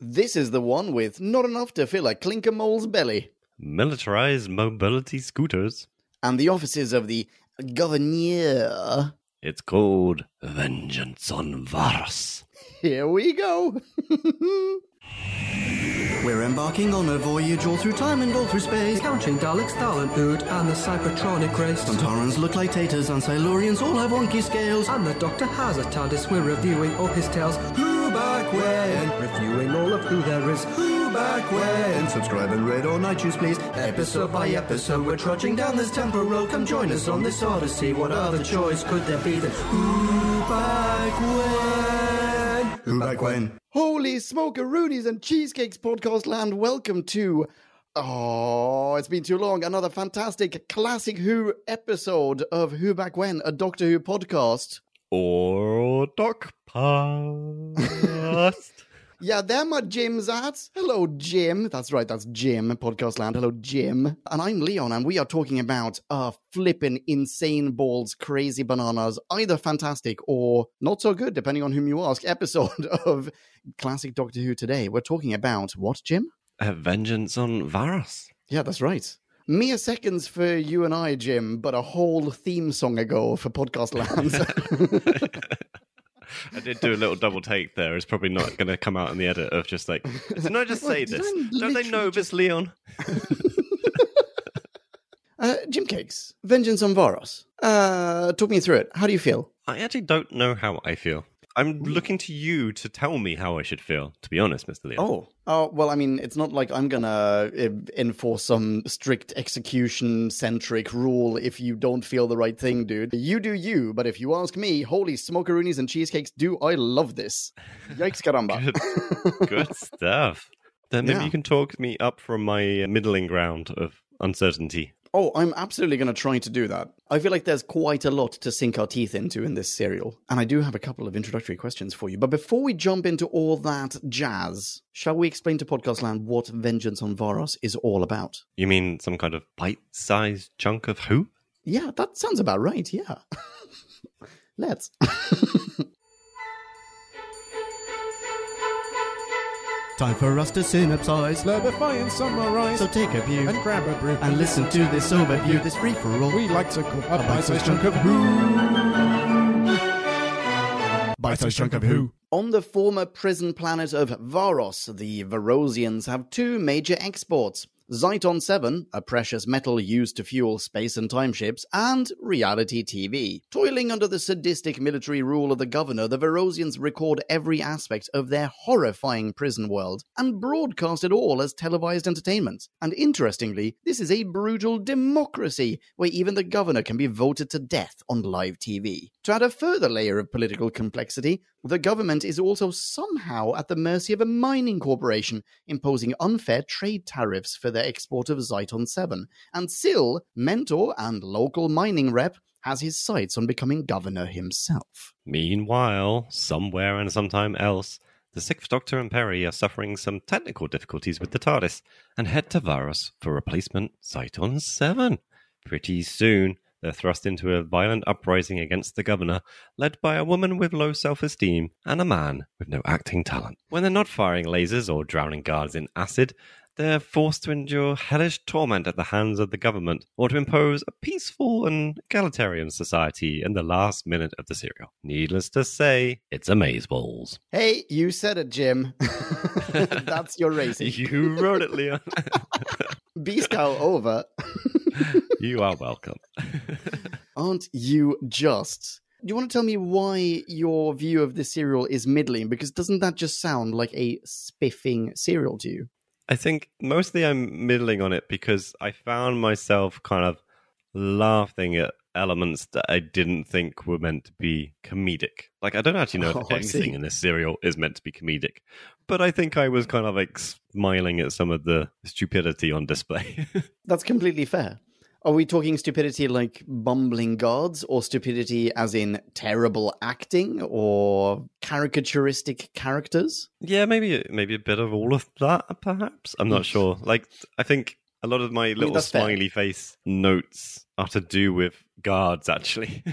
This is the one with not enough to fill a clinker mole's belly. Militarized mobility scooters. And the offices of the Governor. It's called Vengeance on Varos. Here we go. We're embarking on a voyage all through time and all through space. Counting Daleks, Thal Ood, and the Cybertronic race. Sontarans look like taters, and Silurians all have wonky scales. And the Doctor has a TARDIS. We're reviewing all his tales. Back when? Reviewing all of who there is. Who back when? Subscribe and rate on iTunes, please. Episode by episode, we're trudging down this temporal. Come join us on this odyssey. What other choice could there be than Who back when? Who back when? Holy smokeroonies and cheesecakes podcast land. Welcome to Oh, it's been too long. Another fantastic classic Who episode of Who Back When, a Doctor Who podcast. Or Doc Past. Yeah, there my Jim's at. Hello, Jim. That's right, that's Jim, Podcast Land. Hello, Jim. And I'm Leon, and we are talking about uh flipping insane balls, crazy bananas, either fantastic or not so good, depending on whom you ask, episode of Classic Doctor Who today. We're talking about what, Jim? Uh, Vengeance on Varos. Yeah, that's right. Mere seconds for you and I, Jim, but a whole theme song ago for Podcast Land. I did do a little double take there. It's probably not going to come out in the edit of just like, didn't I just say this? Don't they know this, Leon? uh, Jim Cakes, Vengeance on Varos. Uh, talk me through it. How do you feel? I actually don't know how I feel. I'm looking to you to tell me how I should feel, to be honest, Mr. Leon. Oh, oh, well, I mean, it's not like I'm gonna uh, enforce some strict execution centric rule if you don't feel the right thing, dude. You do you, but if you ask me, holy smokeroonies and cheesecakes, do I love this? Yikes, caramba. Good, good stuff. Then maybe Yeah. you can talk me up from my middling ground of uncertainty. Oh, I'm absolutely going to try to do that. I feel like there's quite a lot to sink our teeth into in this serial, and I do have a couple of introductory questions for you. But before we jump into all that jazz, shall we explain to Podcast Land what Vengeance on Varos is all about? You mean some kind of bite-sized chunk of who? Yeah, that sounds about right. Yeah. Let's. Time for us to synopsize. Slurpify and summarize So take a view and grab a brew and listen to this overview, this free for all. we like to call a bite-sized bite-sized chunk chunk of who. Bite-sized chunk of who. On the former prison planet of Varos, the Varosians have two major exports. Zyton 7, a precious metal used to fuel space and time ships, and reality TV. Toiling under the sadistic military rule of the governor, the Varosians record every aspect of their horrifying prison world and broadcast it all as televised entertainment. And interestingly, this is a brutal democracy where even the governor can be voted to death on live TV. To add a further layer of political complexity, the government is also somehow at the mercy of a mining corporation imposing unfair trade tariffs for their export of Zyton 7. And Sil, mentor and local mining rep, has his sights on becoming governor himself. Meanwhile, somewhere and sometime else, the Sixth Doctor and Peri are suffering some technical difficulties with the TARDIS and head to Varos for replacement Zyton 7. Pretty soon, they're thrust into a violent uprising against the governor, led by a woman with low self esteem and a man with no acting talent. When they're not firing lasers or drowning guards in acid, they're forced to endure hellish torment at the hands of the government or to impose a peaceful and egalitarian society in the last minute of the serial. Needless to say, it's a amazeballs. Hey, you said it, Jim. That's your racing. You wrote it, Leon. Beast scowl over. you are welcome. Aren't you just? Do you want to tell me why your view of this serial is middling? Because doesn't that just sound like a spiffing serial to you? I think mostly I'm middling on it because I found myself kind of laughing at elements that I didn't think were meant to be comedic. Like I don't actually know Oh, if anything in this serial is meant to be comedic, but I think I was kind of like smiling at some of the stupidity on display. That's completely fair. Are we talking stupidity like bumbling gods, or stupidity as in terrible acting or caricaturistic characters? yeah, maybe maybe a bit of all of that, perhaps. I'm not mm. sure. Like I think a lot of my little that's fair. smiley face notes are to do with guards. Actually,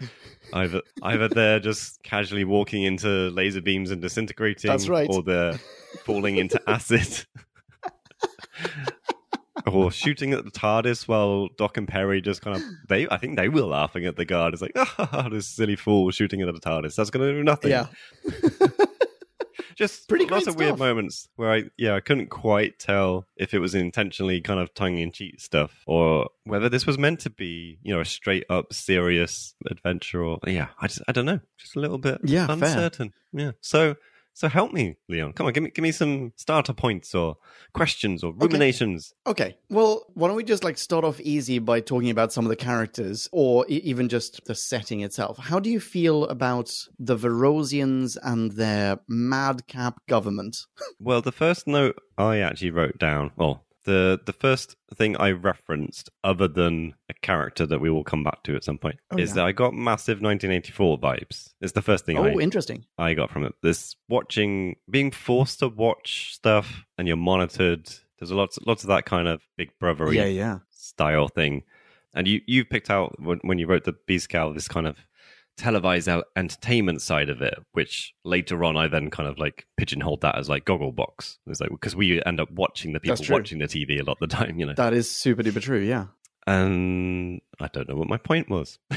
either either they're just casually walking into laser beams and disintegrating, That's right. or they're falling into acid. or shooting at the TARDIS while Doc and Peri just kind of they I think they were laughing at the guard. It's like, ah, this silly fool shooting at the TARDIS. That's gonna do nothing. Yeah. Just Pretty lots great of weird moments where I yeah, I couldn't quite tell if it was intentionally kind of tongue in cheek stuff or whether this was meant to be, you know, a straight up serious adventure or yeah, I just I don't know. Just a little bit Yeah, fair. uncertain. Yeah. So so help me, Leon. Come on, give me give me some starter points or questions or ruminations. Okay, well, why don't we just like start off easy by talking about some of the characters, or e- even just the setting itself? How do you feel about the Varosians and their madcap government? Well, the first note I actually wrote down, well, the the first thing I referenced, other than a character that we will come back to at some point, Oh, is yeah. that I got massive 1984 vibes. It's the first thing Oh, I, interesting. I got from it. This watching, being forced to watch stuff, and you're monitored. There's a lots lots of that kind of Big Brother Yeah, yeah. style thing. And you you picked out when, when you wrote the B Scowl this kind of televised out entertainment side of it, which later on I then kind of like pigeonholed that as like Gogglebox. It's like because we end up watching the people watching the TV a lot of the time, you know. That is super duper true, yeah. and I don't know what my point was.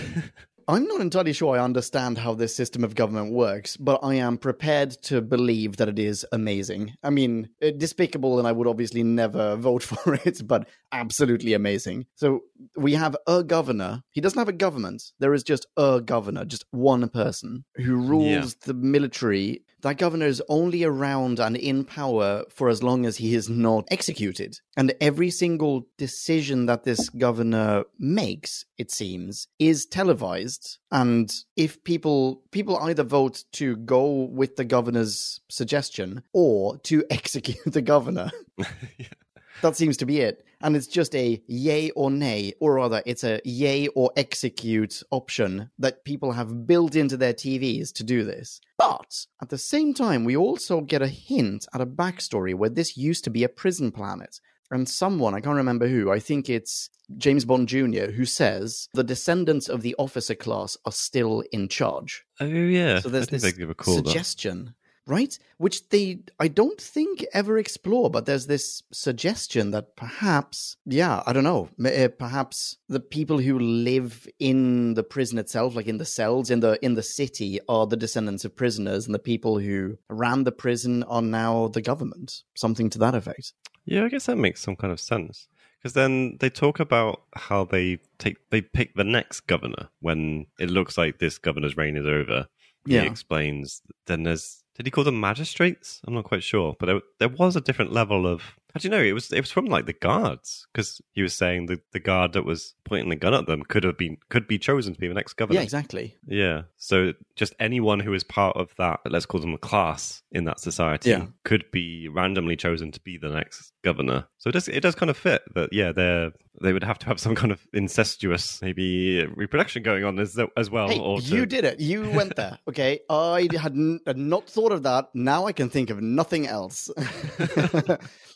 I'm not entirely sure I understand how this system of government works, but I am prepared to believe that it is amazing. I mean, eh, despicable, and I would obviously never vote for it, but absolutely amazing. So we have a governor. He doesn't have a government. There is just a governor, just one person who rules the military. That governor is only around and in power for as long as he is not executed. And every single decision that this governor makes, it seems, is televised. And if people people either vote to go with the governor's suggestion or to execute the governor. That seems to be it. And it's just a yay or nay, or rather, it's a yay or execute option that people have built into their TVs to do this. But at the same time, we also get a hint at a backstory where this used to be a prison planet. And someone, I can't remember who, I think it's James Bond Jr., who says the descendants of the officer class are still in charge. oh yeah, So there's this they recall that. suggestion, right? Which they, I don't think, ever explore, but there's this suggestion that perhaps, yeah, I don't know, uh, perhaps the people who live in the prison itself, like in the cells in the in the city, are the descendants of prisoners, and the people who ran the prison are now the government. Something to that effect. Yeah, I guess that makes some kind of sense. Because then they talk about how they take they pick the next governor when it looks like this governor's reign is over. Yeah. He explains. Then there's did he call them magistrates? I'm not quite sure, but there, there was a different level of. How do you know it was? It was from like the guards because he was saying the the guard that was pointing the gun at them could have been could be chosen to be the next governor. Yeah, exactly. Yeah. So just anyone who is part of that, let's call them a class in that society, Yeah. could be randomly chosen to be the next governor. So it does it does kind of fit that yeah, they're they would have to have some kind of incestuous maybe reproduction going on as as well. Hey, or to- you did it. You went there. Okay, I had, n- had not thought of that. Now I can think of nothing else.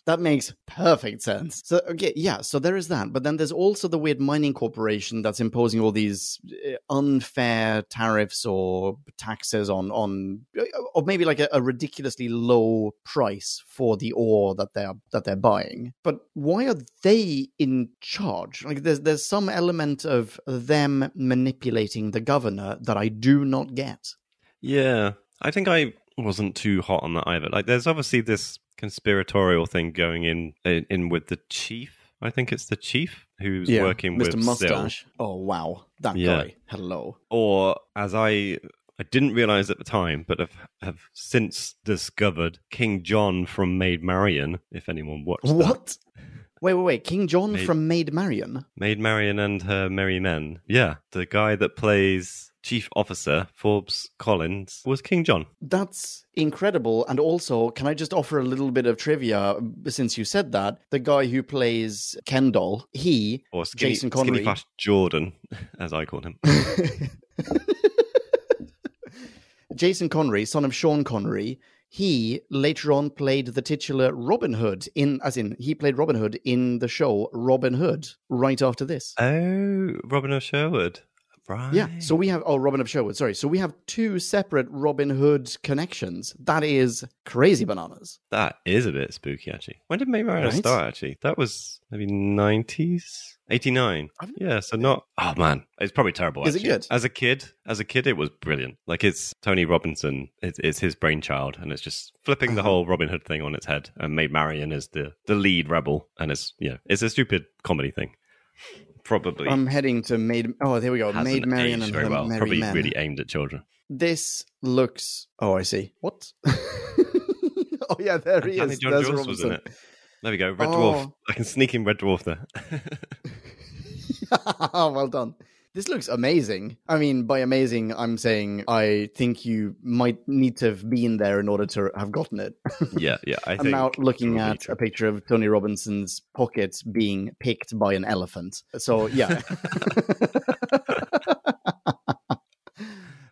that makes perfect sense. So, okay, yeah. So there is that, but then there's also the weird mining corporation that's imposing all these uh, unfair tariffs or taxes on on, uh, or maybe like a, a ridiculously low price for the ore that they're that they're buying. But why are they in charge? Like, there's there's some element of them manipulating the governor that I do not get. Yeah, I think I wasn't too hot on that either. Like, there's obviously this conspiratorial thing going in in, in with the chief. I think it's the chief who's working Mr. with Sil. Mustache. Oh wow, that Yeah. guy. Hello. or as I I didn't realize at the time, but have have since discovered King John from Maid Marian. If anyone watched that. Wait, wait, wait. King John Maid- from Maid Marian. Maid Marian and her merry men. Yeah, the guy that plays Chief Officer Forbes Collins was King John. That's incredible. And also, can I just offer a little bit of trivia since you said that? The guy who plays Kendall, he, Or Skinny, Jason Skinny Connery. Flash Jordan, as I called him. Jason Connery, son of Sean Connery, he later on played the titular Robin Hood in, as in, he played Robin Hood in the show Robin Hood right after this. Oh, Robin of Sherwood. Right. Yeah, so we have oh Robin of Sherwood. Sorry, so we have two separate Robin Hood connections. That is crazy bananas. that is a bit spooky, actually. When did Maid Marian Right. start, actually? That was maybe 90s? 89. Yeah, so not. Oh, man. It's probably terrible. Is it good? As a kid, as a kid, it was brilliant. Like, it's Tony Robinson, it's, it's his brainchild, and it's just flipping the Uh-huh. whole Robin Hood thing on its head. And Maid Marian is the, the lead rebel, and it's, yeah, it's a stupid comedy thing. Probably. I'm heading to Maid. Oh, there we go. hasn't Maid Marian and very well. merry Probably men. really aimed at children. This looks. Oh, I see. What? oh yeah, there he is. John There's Jules was in it. There we go. Red Oh. Dwarf. I can sneak in Red Dwarf there. well done. This looks amazing. I mean, by amazing, I'm saying I think you might need to have been there in order to have gotten it. yeah, yeah. I I'm think now looking at true. a picture of Tony Robinson's pockets being picked by an elephant. So yeah.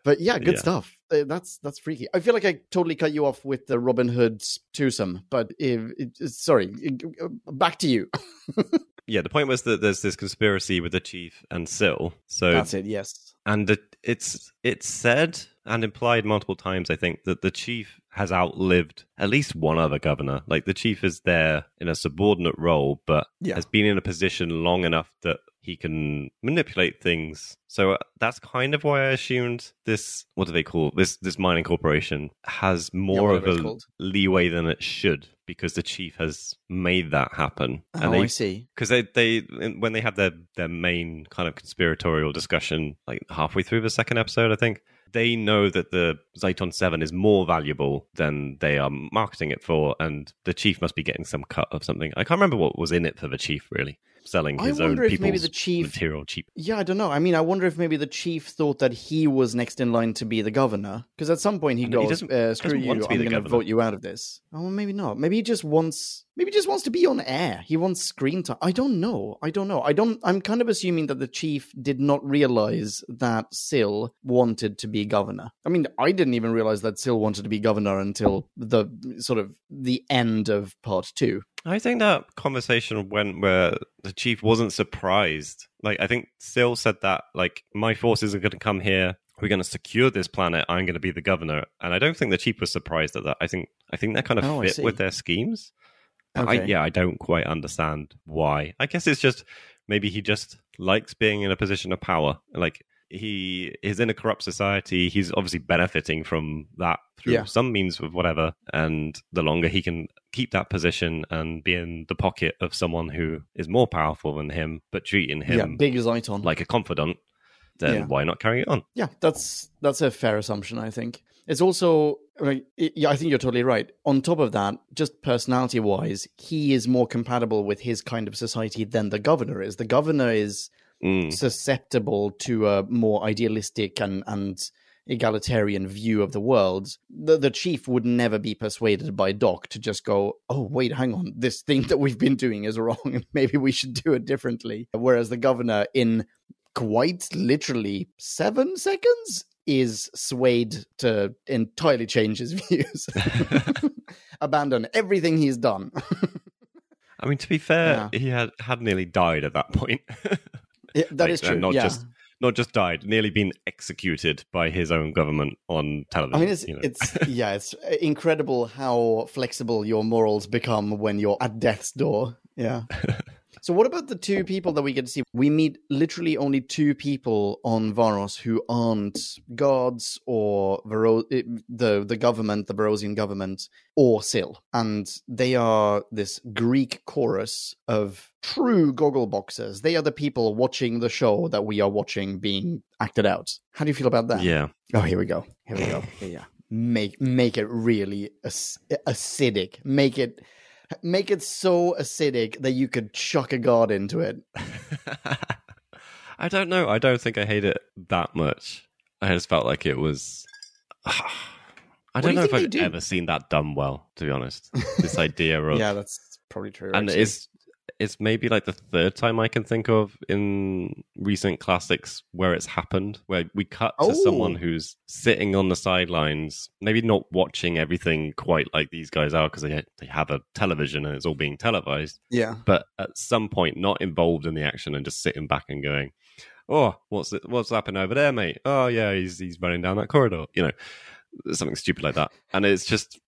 but yeah, good Yeah. stuff. Uh, That's that's freaky. I feel like I totally cut you off with the Robin Hood twosome, but if, it, sorry, uh, back to you. Yeah, the point was that there's this conspiracy with the chief and Sil. So That's it. Yes. and it, it's it's said and implied multiple times i think that the chief has outlived at least one other governor like the chief is there in a subordinate role but Yeah. has been in a position long enough that he can manipulate things. So uh, that's kind of why i assumed this what do they call this this mining corporation has more of a leeway than it should because the chief has made that happen. Oh, they I see. because they they when they had their their main kind of conspiratorial discussion like halfway through the second episode i think they know that the Zyton 7 is more valuable than they are marketing it for and the chief must be getting some cut of something. I can't remember what was in it for the chief really selling I his own people's maybe the chief- material cheap Yeah, I don't know. I mean, I wonder if maybe the chief thought that he was next in line to be the governor. Because at some point he And he goes, doesn't- uh, "Screw you! want to be I'm going to vote you out of this." Oh, well, maybe not. Maybe he just wants. Maybe he just wants to be on air. He wants screen time. I don't know. I don't know. I don't. I'm kind of assuming that the chief did not realize that Sil wanted to be governor. I mean, I didn't even realize that Sil wanted to be governor until the sort of the end of part two. I think that conversation went where the chief wasn't surprised. Like, I think Sil said that, like, my forces are going to come here. We're going to secure this planet. I'm going to be the governor. And I don't think the chief was surprised at that. I think, I think that kind of Oh, fit with their schemes. And I, yeah, I don't quite understand why. I guess it's just maybe he just likes being in a position of power. Like, he is in a corrupt society. He's obviously benefiting from that through Yeah. some means of whatever. And the longer he can keep that position and be in the pocket of someone who is more powerful than him, but treating him yeah, big Zyton. like a confidant, then Yeah. why not carry it on? Yeah, that's that's a fair assumption. I think it's also. I yeah, I think you're totally right. On top of that, just personality-wise, he is more compatible with his kind of society than the governor is. The governor is Mm. susceptible to a more idealistic and and egalitarian view of the world. The the chief would never be persuaded by Doc to just go, "Oh, wait, hang on, this thing that we've been doing is wrong, and maybe we should do it differently." Whereas the governor, in quite literally seven seconds, is swayed to entirely change his views, abandon everything he's done. I mean, to be fair, he had had nearly died at that point. Yeah, that Like, is uh, true. Not yeah. just not just died, nearly been executed by his own government on television. I mean, it's you know. it's yeah, it's incredible how flexible your morals become when you're at death's door. Yeah. So, what about the two people that we get to see? We meet literally only two people on Varos who aren't guards or Varo- eh, the the government, the Varosian government, or Sil, and they are this Greek chorus of true goggle boxers. They are the people watching the show that we are watching being acted out. How do you feel about that? yeah. Oh, here we go. Here we go. Yeah. Make make it really ac- acidic. Make it make it so acidic that you could chuck a god into it. I don't know. I don't think I hate it that much. I just felt like it was. I do don't you know if I've do? ever seen that done well. To be honest, this idea of Yeah, that's probably true. and actually. it's it's maybe like the third time I can think of in recent classics where it's happened, where we cut to Oh. someone who's sitting on the sidelines, maybe not watching everything quite like these guys are because they they have a television and it's all being televised, Yeah. but at some point not involved in the action and just sitting back and going, "Oh, what's it, what's happening over there, mate? Oh yeah, he's he's running down that corridor," you know, something stupid like that, and it's just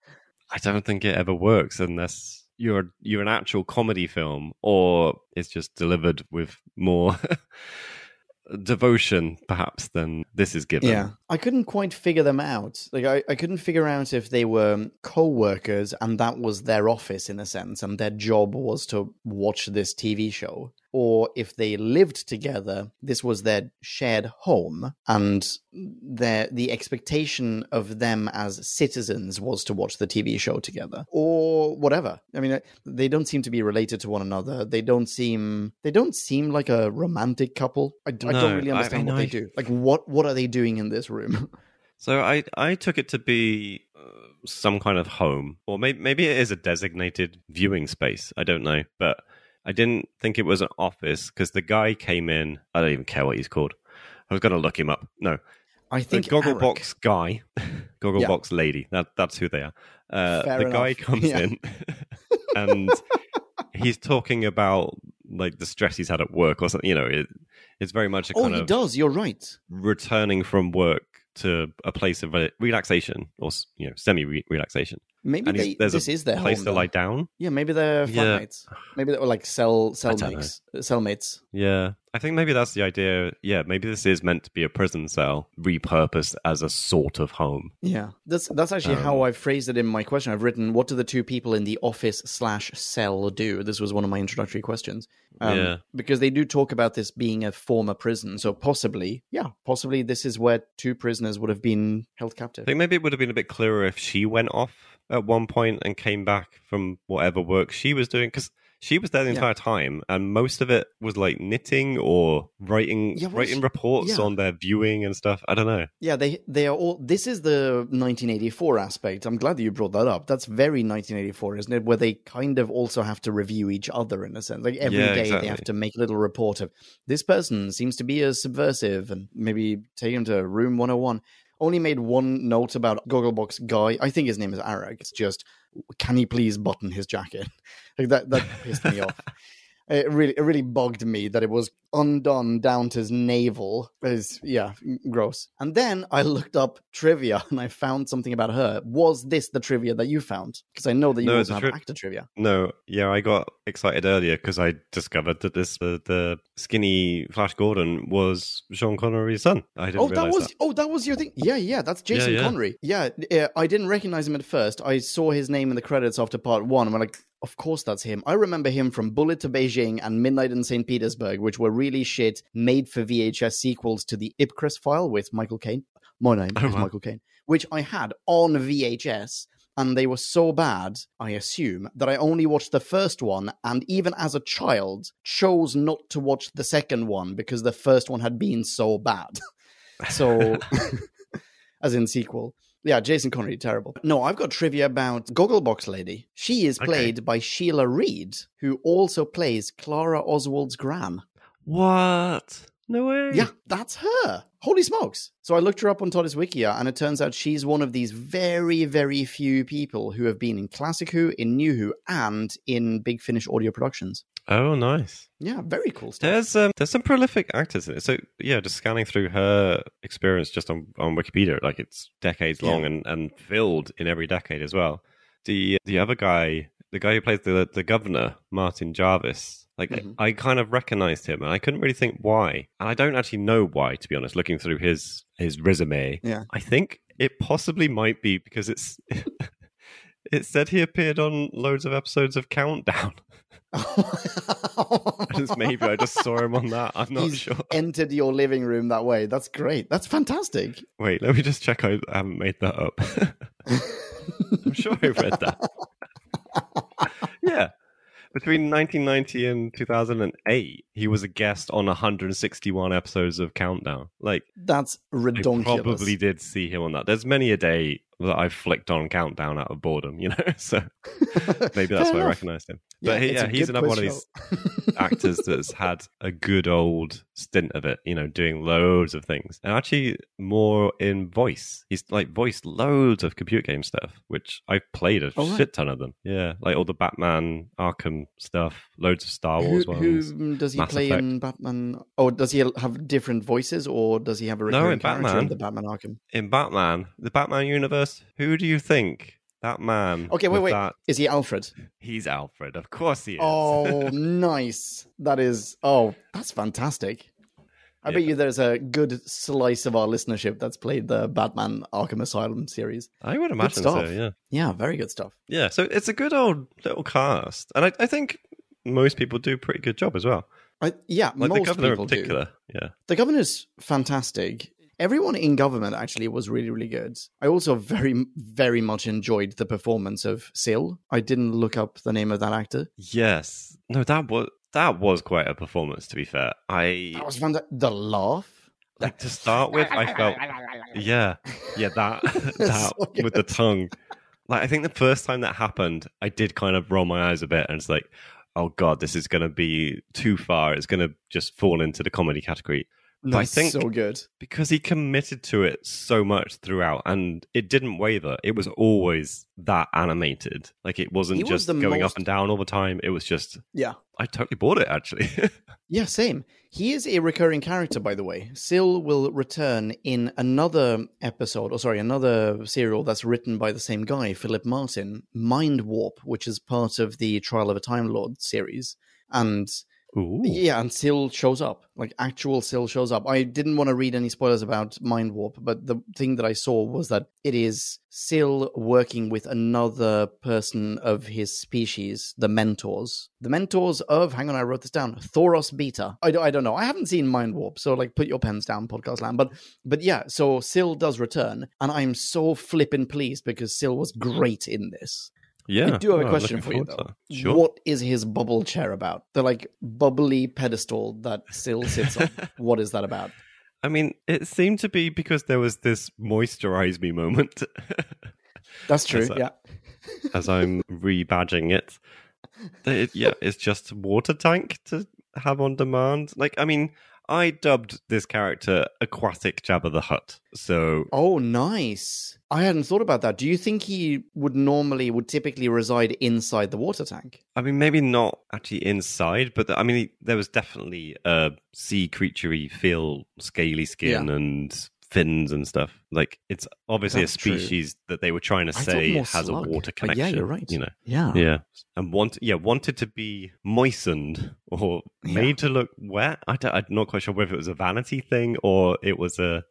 I don't think it ever works unless you're you're an actual comedy film or it's just delivered with more devotion perhaps than this is given. Yeah. I couldn't quite figure them out. Like I, I couldn't figure out if they were co-workers and that was their office in a sense and their job was to watch this TV show or if they lived together this was their shared home and their the expectation of them as citizens was to watch the TV show together or whatever. I mean they don't seem to be related to one another. They don't seem they don't seem like a romantic couple. I, I don't really understand I what they do. Like what what are they doing in this room? So I I took it to be uh, some kind of home, or maybe maybe it is a designated viewing space. I don't know, but I didn't think it was an office because the guy came in. I don't even care what he's called. I was going to look him up. No, I the think Gogglebox guy, Gogglebox lady. That that's who they are. Uh, the guy comes Yeah. in, and he's talking about like the stress he's had at work or something. You know, it, it's very much a Oh, kind he of does. You're right. returning from work to a place of re- relaxation or you know semi relaxation. Maybe they, this is their place home. to though. lie down. Yeah, maybe they're Yeah. flatmates. Maybe they're like cell cellmates. Cellmates. Yeah, I think maybe that's the idea. Yeah, maybe this is meant to be a prison cell repurposed as a sort of home. Yeah, that's that's actually Um, how I phrased it in my question. I've written, "What do the two people in the office slash cell do?" This was one of my introductory questions. Um, Yeah. because they do talk about this being a former prison, so possibly, yeah, possibly this is where two prisoners would have been held captive. I think maybe it would have been a bit clearer if she went off at one point and came back from whatever work she was doing because she was there the Yeah. entire time and most of it was like knitting or writing Yeah, writing reports yeah. on their viewing and stuff. I don't know. Yeah, they they are all. This is the 1984 aspect. I'm glad that you brought that up. That's very 1984, isn't it? Where they kind of also have to review each other in a sense. Like every day Yeah, they exactly. have to make a little report of this person seems to be a subversive, and maybe take him to room 101. Only made one note about Gogglebox guy. I think his name is Arag. It's just, can he please button his jacket? Like that. That pissed me off. It really, it really bugged me that it was undone down to his navel. Is yeah, gross. And then I looked up trivia and I found something about her. Was this the trivia that you found? Because I know that you No, also have tri- actor trivia. No, yeah, I got excited earlier because I discovered that this uh, the skinny Flash Gordon was Sean Connery's son. I didn't Oh, that was oh, that was your thing. Yeah, yeah, that's Jason yeah. Connery. Yeah, uh, I didn't recognize him at first. I saw his name in the credits after part one. I'm like, of course that's him. I remember him from Bullet to Beijing and Midnight in St. Petersburg, which were really shit, made for VHS sequels to the Ipcress file with Michael Caine. My name Oh, is wow. Michael Caine, which I had on VHS. And they were so bad, I assume, that I only watched the first one, and even as a child, chose not to watch the second one because the first one had been so bad. So, as in sequel. Yeah, Jason Connery, terrible. No, I've got trivia about Gogglebox Lady. She is Okay. played by Sheila Reid, who also plays Clara Oswald's gran. What? No way. Yeah, that's her. Holy smokes. So I looked her up on TARDIS Wikia, and it turns out she's one of these very, very few people who have been in Classic Who, in New Who, and in Big Finish audio productions. Oh, nice. Yeah, very cool stuff. There's um, there's some prolific actors in it. So yeah, just scanning through her experience just on, on Wikipedia, like it's decades long Yeah. and, and filled in every decade as well. The the other guy, the guy who plays the the governor, Martin Jarvis, like Mhm. I kind of recognized him, and I couldn't really think why, and I don't actually know why, to be honest. Looking through his his resume, Yeah. I think it possibly might be because it's. It said he appeared on loads of episodes of Countdown. Just maybe I just saw him on that. I'm not He's sure. entered your living room that way. That's great. That's fantastic. Wait, let me just check. I haven't made that up. I'm sure I read that. yeah. Between 1990 and 2008, he was a guest on 161 episodes of Countdown. Like, That's ridiculous. I probably did see him on that. There's many a day that I flicked on countdown out of boredom, you know. So maybe that's why I recognised him. Yeah, But he, yeah, he's another one of these actors that's had a good old stint of it, you know, doing loads of things. And actually more in voice. He's like voiced loads of computer game stuff, which I've played a Oh, right. shit ton of them. Yeah. Like all the Batman, Arkham stuff, loads of Star Who, Wars ones. who does he Mass play Effect. in Batman? Or does he have different voices, or does he have a No, recurring in character Batman. in the Batman Arkham? In Batman, the Batman universe, who do you think that man? Okay, wait, wait. That, Is he Alfred? he's Alfred. Of course he is. Oh, nice. That is. Oh, that's fantastic. I bet you there's a good slice of our listenership that's played the Batman Arkham Asylum series. I would imagine so, yeah. Yeah, very good stuff. Yeah, so it's a good old little cast. And I, I think most people do a pretty good job as well. I, yeah, Like most the governor people in do. Yeah. The governor's fantastic. Everyone in government actually was really, really good. I also very, very much enjoyed the performance of Sil. I didn't look up the name of that actor. Yes. No, that was that was quite a performance to be fair. I That was fantastic. The laugh. like to start with I felt Yeah. Yeah, that that So with the tongue. Like I think the first time that happened, I did kind of roll my eyes a bit and it's like, oh god, this is gonna be too far. It's gonna just fall into the comedy category. But I think so good. because he committed to it so much throughout and it didn't waver it was always that animated like it wasn't He just the going most- up and down all the time it was just Yeah. i totally bought it actually Yeah, same. He is a recurring character, by the way. Sil will return in another episode, or sorry, another serial that's written by the same guy, Philip Martin, Mind Warp, which is part of the Trial of a Time Lord series. And Ooh. yeah, and Sil shows up. Like actual Sil shows up. I didn't want to read any spoilers about Mind Warp, but the thing that I saw was that it is Sil working with another person of his species, the Mentors. The Mentors of, hang on, I wrote this down, Thoros Beta. I, I don't know. I haven't seen Mind Warp, so like put your pens down, podcast land. But but yeah, so Sil does return, and I'm so flippin' pleased because Sil was great in this. Yeah I do have a oh, question for you though. sure What is his bubble chair about? The like bubbly pedestal that Sil sits on. what is that about? i mean it seemed to be because there was this moisturize me moment That's true. As a- yeah. as i'm rebadging it it- yeah it's just water tank to have on demand like i mean i dubbed this character aquatic jabba the hutt so Oh, nice. I hadn't thought about that. Do you think he would normally, would typically reside inside the water tank? I mean, maybe not actually inside, but I mean, there was definitely a sea creaturey feel, scaly skin and fins and stuff. Like it's obviously That's a true. species that they were trying to say has slug. a water connection. yeah, you're right. You know, Yeah. yeah, and want yeah wanted to be moistened or Yeah. made to look wet. I I'm not quite sure whether it was a vanity thing or it was a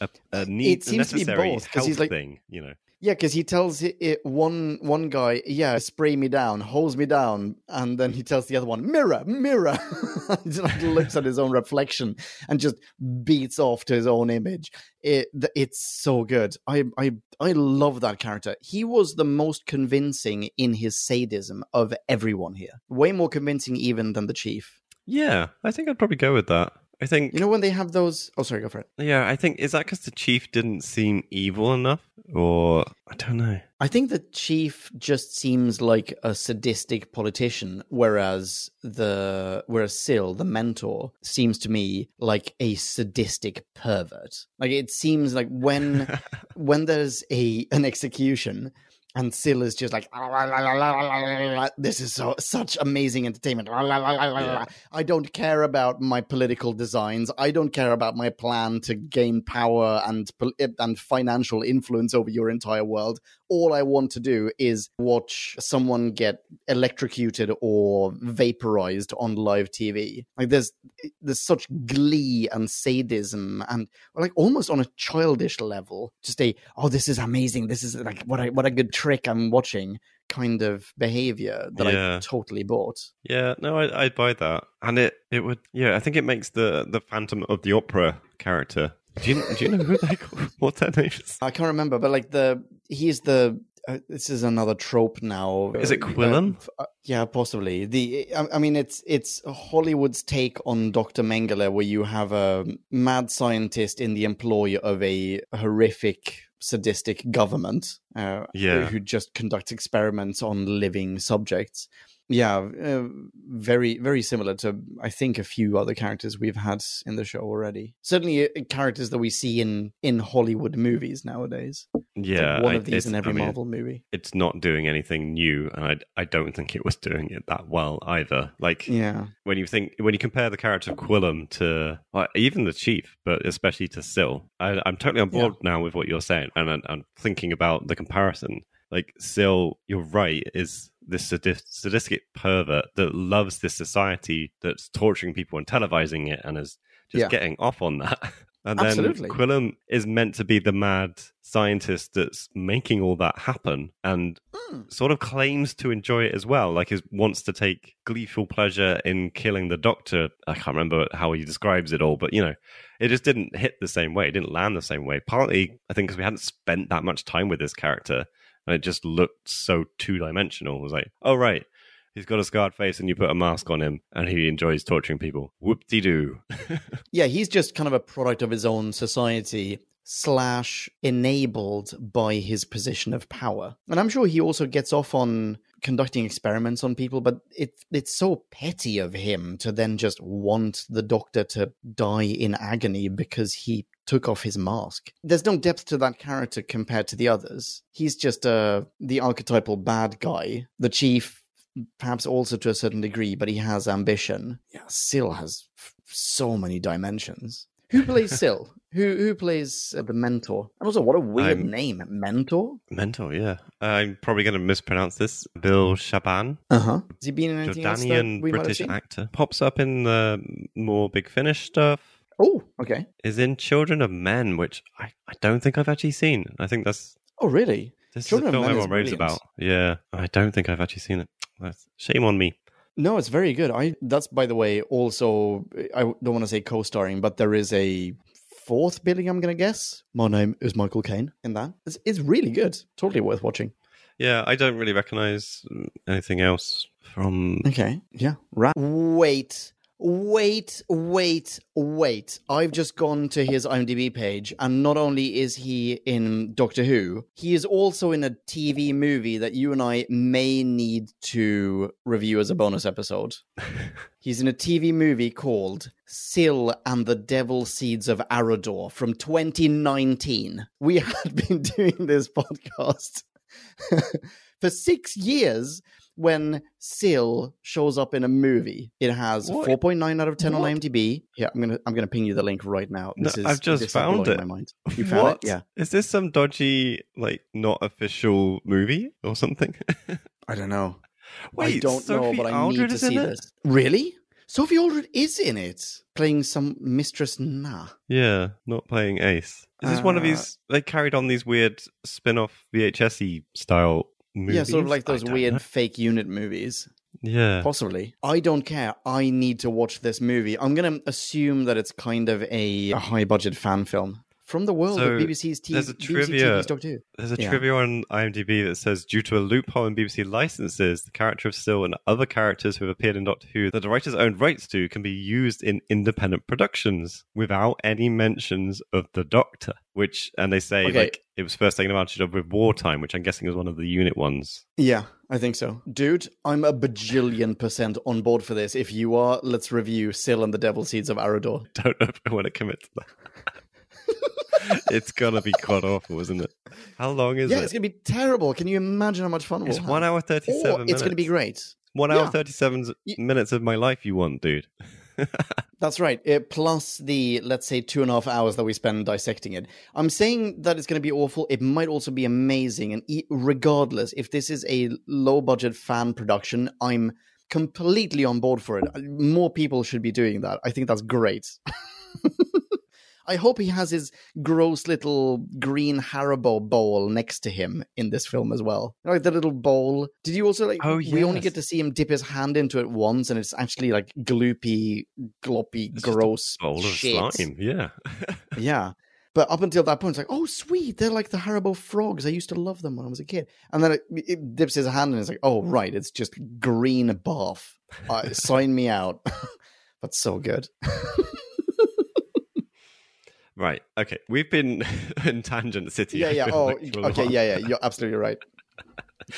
a, a need, It seems to be both, health he's like- thing. You know, Yeah, because he tells it, one one guy, yeah, spray me down, holds me down, and then he tells the other one, mirror, mirror. he like looks at his own reflection and just beats off to his own image. It it's so good. I I I love that character. He was the most convincing in his sadism of everyone here. Way more convincing even than the chief. yeah, I think I'd probably go with that. I think You know when they have those? Oh, sorry, go for it. Yeah, I think is that because the chief didn't seem evil enough, or I don't know. I think the chief just seems like a sadistic politician, whereas the whereas Sil, the mentor, seems to me like a sadistic pervert. Like it seems like when when there's a an execution and is just like this is so such amazing entertainment. I don't care about my political designs. I don't care about my plan to gain power and and financial influence over your entire world. All I want to do is watch someone get electrocuted or vaporized on live TV. Like there's there's such glee and sadism and like almost on a childish level. Just a oh this is amazing. This is like what I what a good trick I'm watching kind of behavior that I totally bought. Yeah, no, I, I'd buy that, and it it would. Yeah, I think it makes the the Phantom of the Opera character. Do you do you know who they call, what their name is? I can't remember, but like the he's the. Uh, this is another trope now. Is it Uh, Quillam? f- uh, yeah, possibly. The I, I mean, it's it's Hollywood's take on Doctor Mengele, where you have a mad scientist in the employ of a horrific sadistic government uh, Yeah. who just conducts experiments on living subjects. Yeah, uh, very very similar to I think a few other characters we've had in the show already. Certainly, uh, characters that we see in in Hollywood movies nowadays. It's like Yeah, one I- of these in every I mean, Marvel movie. It's not doing anything new, and I I don't think it was doing it that well either. Like Yeah, when you think when you compare the character of Quillam to well, even the chief, but especially to Sil, I, I'm totally on board now with what you're saying, and I'm, I'm thinking about the comparison. Like Sil, you're right, is this sadis- sadistic pervert that loves this society that's torturing people and televising it, and is just Yeah. getting off on that. And then Absolutely. Quillam is meant to be the mad scientist that's making all that happen, and Hmm. sort of claims to enjoy it as well. Like, is wants to take gleeful pleasure in killing the doctor. I can't remember how he describes it all, but you know, it just didn't hit the same way. It didn't land the same way. Partly, I think, because we hadn't spent that much time with this character, and it just looked so two dimensional. It was like, oh right. He's got a scarred face, and you put a mask on him, and he enjoys torturing people. Whoop de doo. yeah, he's just kind of a product of his own society slash enabled by his position of power. And I'm sure he also gets off on conducting experiments on people, but it it's so petty of him to then just want the doctor to die in agony because he took off his mask. There's no depth to that character compared to the others. He's just uh the archetypal bad guy. The chief perhaps also to a certain degree, but he has ambition. Yeah, Sil has f- so many dimensions. Who plays Sil? Who who plays uh, the mentor? And also, what a weird I'm- name, mentor. Mentor, yeah. I'm probably going to mispronounce this. Nabil Shaban. Uh huh. Has he been in anything else Jordanian we British actor. Pops up in the more Big Finish stuff. Oh, okay. Is in Children of Men, which I, I don't think I've actually seen. I think that's Oh, really? this Children is a of film Men everyone raves about. Yeah, I don't think I've actually seen it. That's shame on me. No, it's very good. I that's by the way also I don't want to say co-starring, but there is a fourth billing. I'm gonna guess. My name is Michael Caine in that. It's, it's really good. Totally worth watching. Yeah, I don't really recognize anything else from. Okay. Yeah. Right. Wait. Wait, wait, wait. I've just gone to his IMDb page, and not only is he in Doctor Who, he is also in a TV movie that you and I may need to review as a bonus episode. He's in a TV movie called Sil and the Devil Seeds of Arodor from 2019. We had been doing this podcast for six years when Sil shows up in a movie. It has What? 4.9 out of 10 on IMDb. Yeah, I'm gonna I'm gonna ping you the link right now. No, This is I've just found it. My mind. You found what? it? Yeah. Is this some dodgy, like, not official movie or something? I don't know. Wait, I don't know, but I Aldred need to is in see it? this. Really? Sophie Aldred is in it, playing some Mistress Nah. Yeah, not playing Ace. Is this one of Uh, these? They carried on these weird spin-off VHS style movies. Yeah, sort of like those weird know. fake unit movies. Yeah, Possibly. I don't care. I need to watch this movie. I'm going to assume that it's kind of a, a high budget fan film from the world So, of BBC's TV. there's a BBC trivia- TV's Doctor Who. there's a Yeah. trivia on IMDb that says due to a loophole in BBC licenses, the character of Sil and other characters who have appeared in Doctor Who that the writers own rights to can be used in independent productions without any mentions of the Doctor. Which, and they say Okay. like it was first taken advantage of with Wartime, which I'm guessing is one of the unit ones. Yeah, I think so. Dude, I'm a bajillion percent on board for this. If you are, let's review Sil and the Devil Seeds of Arodor. don't know if I want to commit to that. it's gonna be cut off, isn't it? How long is yeah, it? Yeah, it's going to be terrible. Can you imagine how much fun It's we'll one hour thirty-seven. Or it's to be minutes. great. One hour Yeah. thirty-seven minutes of my life. You want, dude? That's right. Uh, plus the, let's say, two and a half hours that we spend dissecting it. I'm saying that it's going to be awful. It might also be amazing. And e- regardless, if this is a low budget fan production, I'm completely on board for it. Uh, More people should be doing that. I think that's great. I hope he has his gross little green Haribo bowl next to him in this film as well. Like the little bowl. Did you also like? Oh, We only get to see him dip his hand into it once, and it's actually like gloopy, gloppy, It's gross Bowl of slime. Yeah. Yeah. But up until that point, it's like, oh, sweet. They're like the Haribo frogs. I used to love them when I was a kid. And then it, it dips his hand and it's like, oh, right. It's just green bath. Uh, sign me out. That's so good. Right. Okay. We've been in tangent city. Yeah, yeah. Oh, like, okay. Yeah, yeah. You're absolutely right.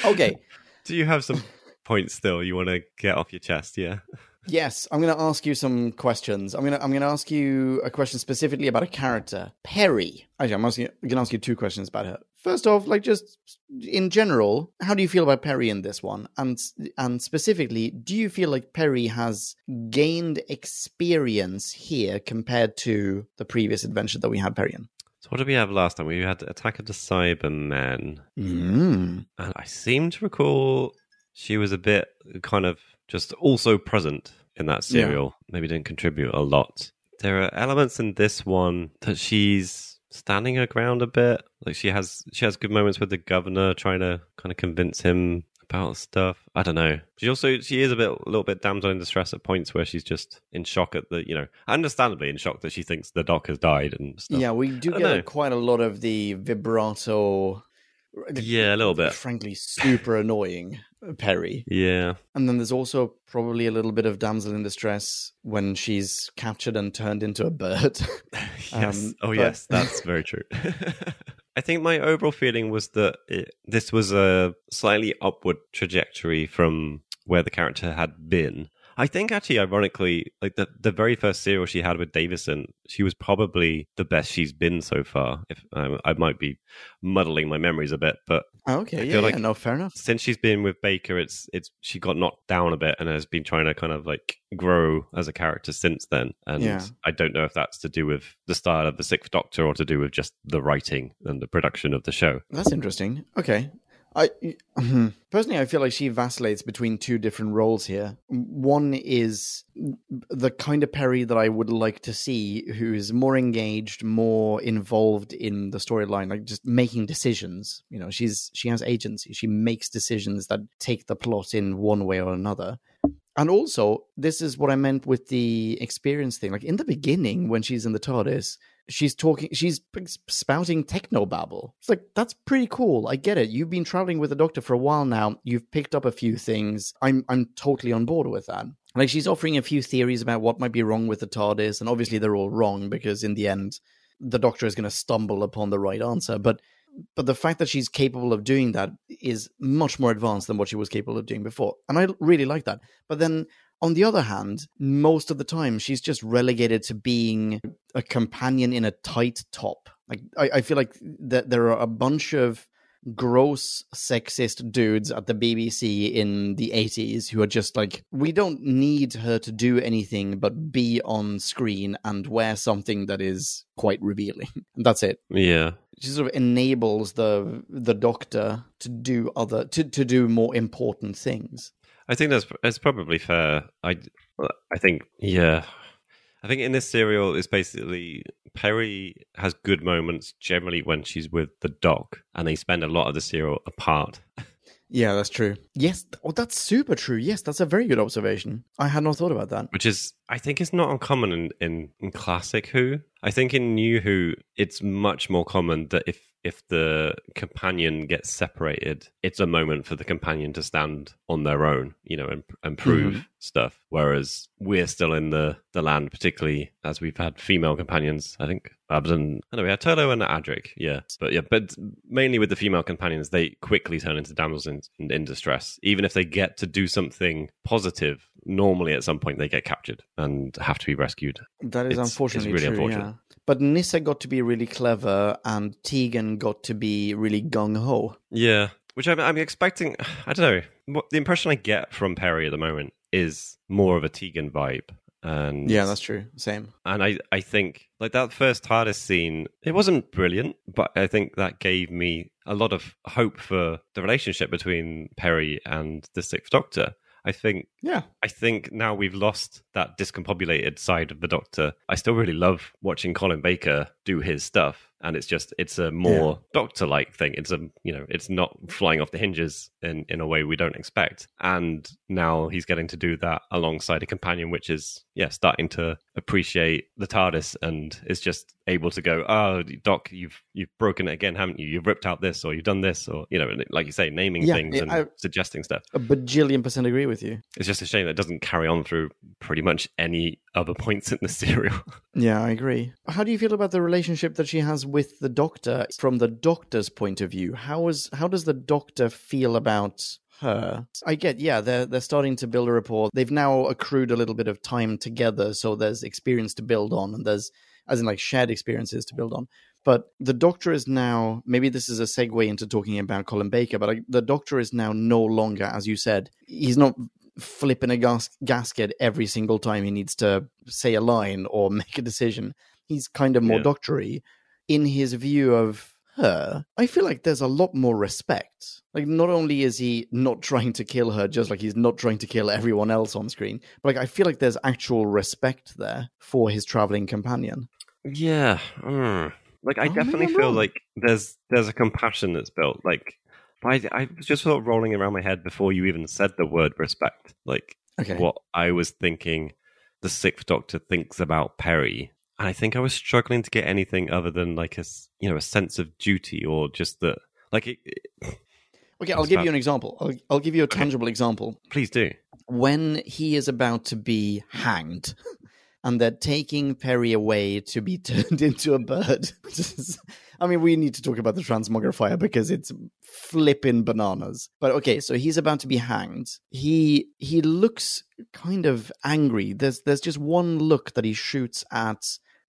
Okay. Do you have some points still you want to get off your chest? Yeah. Yes, I'm going to ask you some questions. I'm going to I'm going to ask you a question specifically about a character, Peri. Actually, I'm asking I'm going to ask you two questions about her. First off, like just in general, how do you feel about Peri in this one? And and specifically, do you feel like Peri has gained experience here compared to the previous adventure that we had Peri in? So what did we have last time? We had Attack of the Cybermen. Mm. And I seem to recall she was a bit kind of just also present in that Yeah. serial. Maybe didn't contribute a lot. There are elements in this one that she's standing her ground a bit. Like she has she has good moments with the governor trying to kind of convince him about stuff. I don't know. She also she is a bit a little bit damsel in distress at points where she's just in shock at the you know understandably in shock that she thinks the doc has died and stuff. Yeah, we do get know. quite a lot of the vibrato. Yeah, a little bit. Frankly, super annoying Peri. Yeah. And then there's also probably a little bit of damsel in distress when she's captured and turned into a bird. Yes. Um, oh, but- yes. That's very true. I think my overall feeling was that it, this was a slightly upward trajectory from where the character had been. I think actually, ironically, like the, the very first serial she had with Davison, she was probably the best she's been so far. If um, I might be muddling my memories a bit, but Oh, okay, I yeah, feel yeah, like- no, fair enough. since she's been with Baker, it's it's she got knocked down a bit and has been trying to kind of like grow as a character since then. And Yeah. I don't know if that's to do with the style of the Sixth Doctor or to do with just the writing and the production of the show. That's interesting. Okay. I hmm. personally, I feel like she vacillates between two different roles here. One is the kind of Peri that I would like to see, who is more engaged, more involved in the storyline, like just making decisions. You know, she's she has agency. She makes decisions that take the plot in one way or another. And also, this is what I meant with the experience thing. Like in the beginning, when she's in the TARDIS, she's talking, she's spouting technobabble. It's like, that's pretty cool. I get it. You've been traveling with the doctor for a while now. You've picked up a few things. I'm, I'm totally on board with that. Like she's offering a few theories about what might be wrong with the TARDIS. And obviously they're all wrong because in the end, the doctor is going to stumble upon the right answer. But but the fact that she's capable of doing that is much more advanced than what she was capable of doing before and i really like that but then on the other hand most of the time she's just relegated to being a companion in a tight top like i, I feel like that there are a bunch of gross sexist dudes at the bbc in the 80s who are just like we don't need her to do anything but be on screen and wear something that is quite revealing and that's it Yeah. she sort of enables the the doctor to do other to, to do more important things. I think that's that's probably fair. I I think yeah. I think in this serial is basically Peri has good moments generally when she's with the doc, and they spend a lot of the serial apart. Yeah, that's true. Yes, oh, that's super true. Yes, that's a very good observation. I had not thought about that. which is I think is not uncommon in, in, in classic Who. I think in New Who, it's much more common that if if the companion gets separated, it's a moment for the companion to stand on their own, you know, and, and prove mm-hmm. Stuff. Whereas we're still in the, the land, particularly as we've had female companions. I think other than I know we had Turlough and Adric, yeah, but yeah, but mainly with the female companions, they quickly turn into damsels in, in, in distress. Even if they get to do something positive, normally at some point they get captured and have to be rescued. That is It's- it's unfortunately really true. unfortunate. Yeah, but Nyssa got to be really clever, and Tegan got to be really gung ho. Yeah, which I'm, I'm expecting. I don't know. What the impression I get from Peri at the moment is more of a Tegan vibe, and Yeah, that's true. Same. and I I think like that first TARDIS scene, it wasn't brilliant, but I think that gave me a lot of hope for the relationship between Peri and the Sixth Doctor. I think Yeah, I think now we've lost that discombobulated side of the Doctor. I still really love watching Colin Baker do his stuff, and it's just it's a more Doctor-like thing. It's a you know it's not flying off the hinges in in a way we don't expect. And now he's getting to do that alongside a companion, which is yeah starting to appreciate the TARDIS, and it's just able to go, "Oh, doc, you've you've broken it again, haven't you? You've ripped out this, or you've done this, or you know, like you say, naming Yeah, things and I- suggesting stuff." A bajillion percent agree with you. It's just a shame that it doesn't carry on through pretty much any other points in the serial. Yeah, I agree. How do you feel about the relationship that she has with the doctor from the doctor's point of view? How is how does the doctor feel about her? I get, yeah, they're they're starting to build a rapport. They've now accrued a little bit of time together, so there's experience to build on, and there's as in like shared experiences to build on. But the doctor is now maybe this is a segue into talking about Colin Baker, but the doctor is now no longer, as you said, he's not flipping a gas- gasket every single time he needs to say a line or make a decision. He's kind of more Yeah. doctory. In his view of her, I feel like there's a lot more respect. Like, not only is he not trying to kill her, just like he's not trying to kill everyone else on screen, but like I feel like there's actual respect there for his traveling companion. Yeah. mm. Like I Oh, definitely feel wrong. like there's there's a compassion that's built. Like I, I was just sort of rolling around my head before you even said the word respect. Like Okay. what I was thinking the sixth doctor thinks about Peri. And I think I was struggling to get anything other than like a you know a sense of duty or just that like it, it- Okay, I'll give about- you an example. I'll, I'll give you a tangible example. please do. when he is about to be hanged and they're taking Peri away to be turned into a bird. I mean, we need to talk about the transmogrifier because it's flipping bananas. But okay, so he's about to be hanged. He he looks kind of angry. There's there's just one look that he shoots at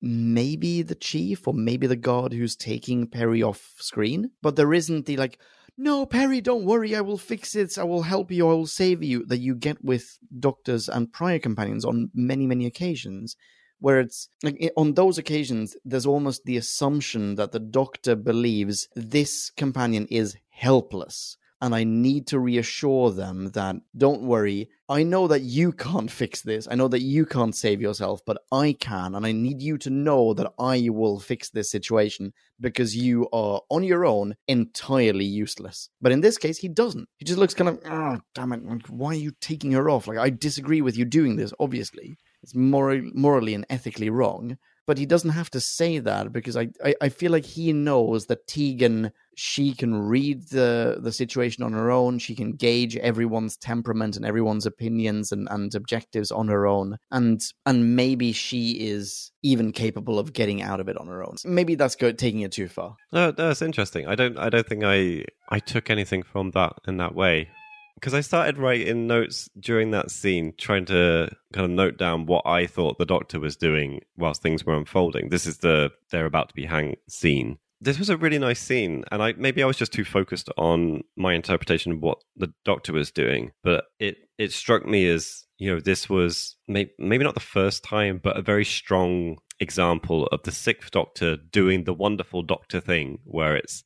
maybe the chief or maybe the guard who's taking Peri off screen, but there isn't the like no, Peri, don't worry. I will fix it. I will help you. I will save you. That you get with doctors and prior companions on many, many occasions. Where it's like on those occasions, there's almost the assumption that the doctor believes this companion is helpless. And I need to reassure them that don't worry. I know that you can't fix this. I know that you can't save yourself, but I can. And I need you to know that I will fix this situation because you are on your own entirely useless. But in this case, he doesn't. He just looks kind of, oh, damn it, why are you taking her off? Like, I disagree with you doing this, obviously. It's moral, morally and ethically wrong. But he doesn't have to say that because I, I, I feel like he knows that Tegan, she can read the, the situation on her own. She can gauge everyone's temperament and everyone's opinions and, and objectives on her own. And and maybe she is even capable of getting out of it on her own. Maybe that's go, taking it too far. No, it's interesting. I don't I don't think I I took anything from that in that way. Because I started writing notes during that scene, trying to kind of note down what I thought the doctor was doing whilst things were unfolding. This is the they're about to be hanged scene. This was a really nice scene, and I maybe I was just too focused on my interpretation of what the doctor was doing, but it it struck me as you know this was may, maybe not the first time, but a very strong example of the sixth doctor doing the wonderful doctor thing, where it's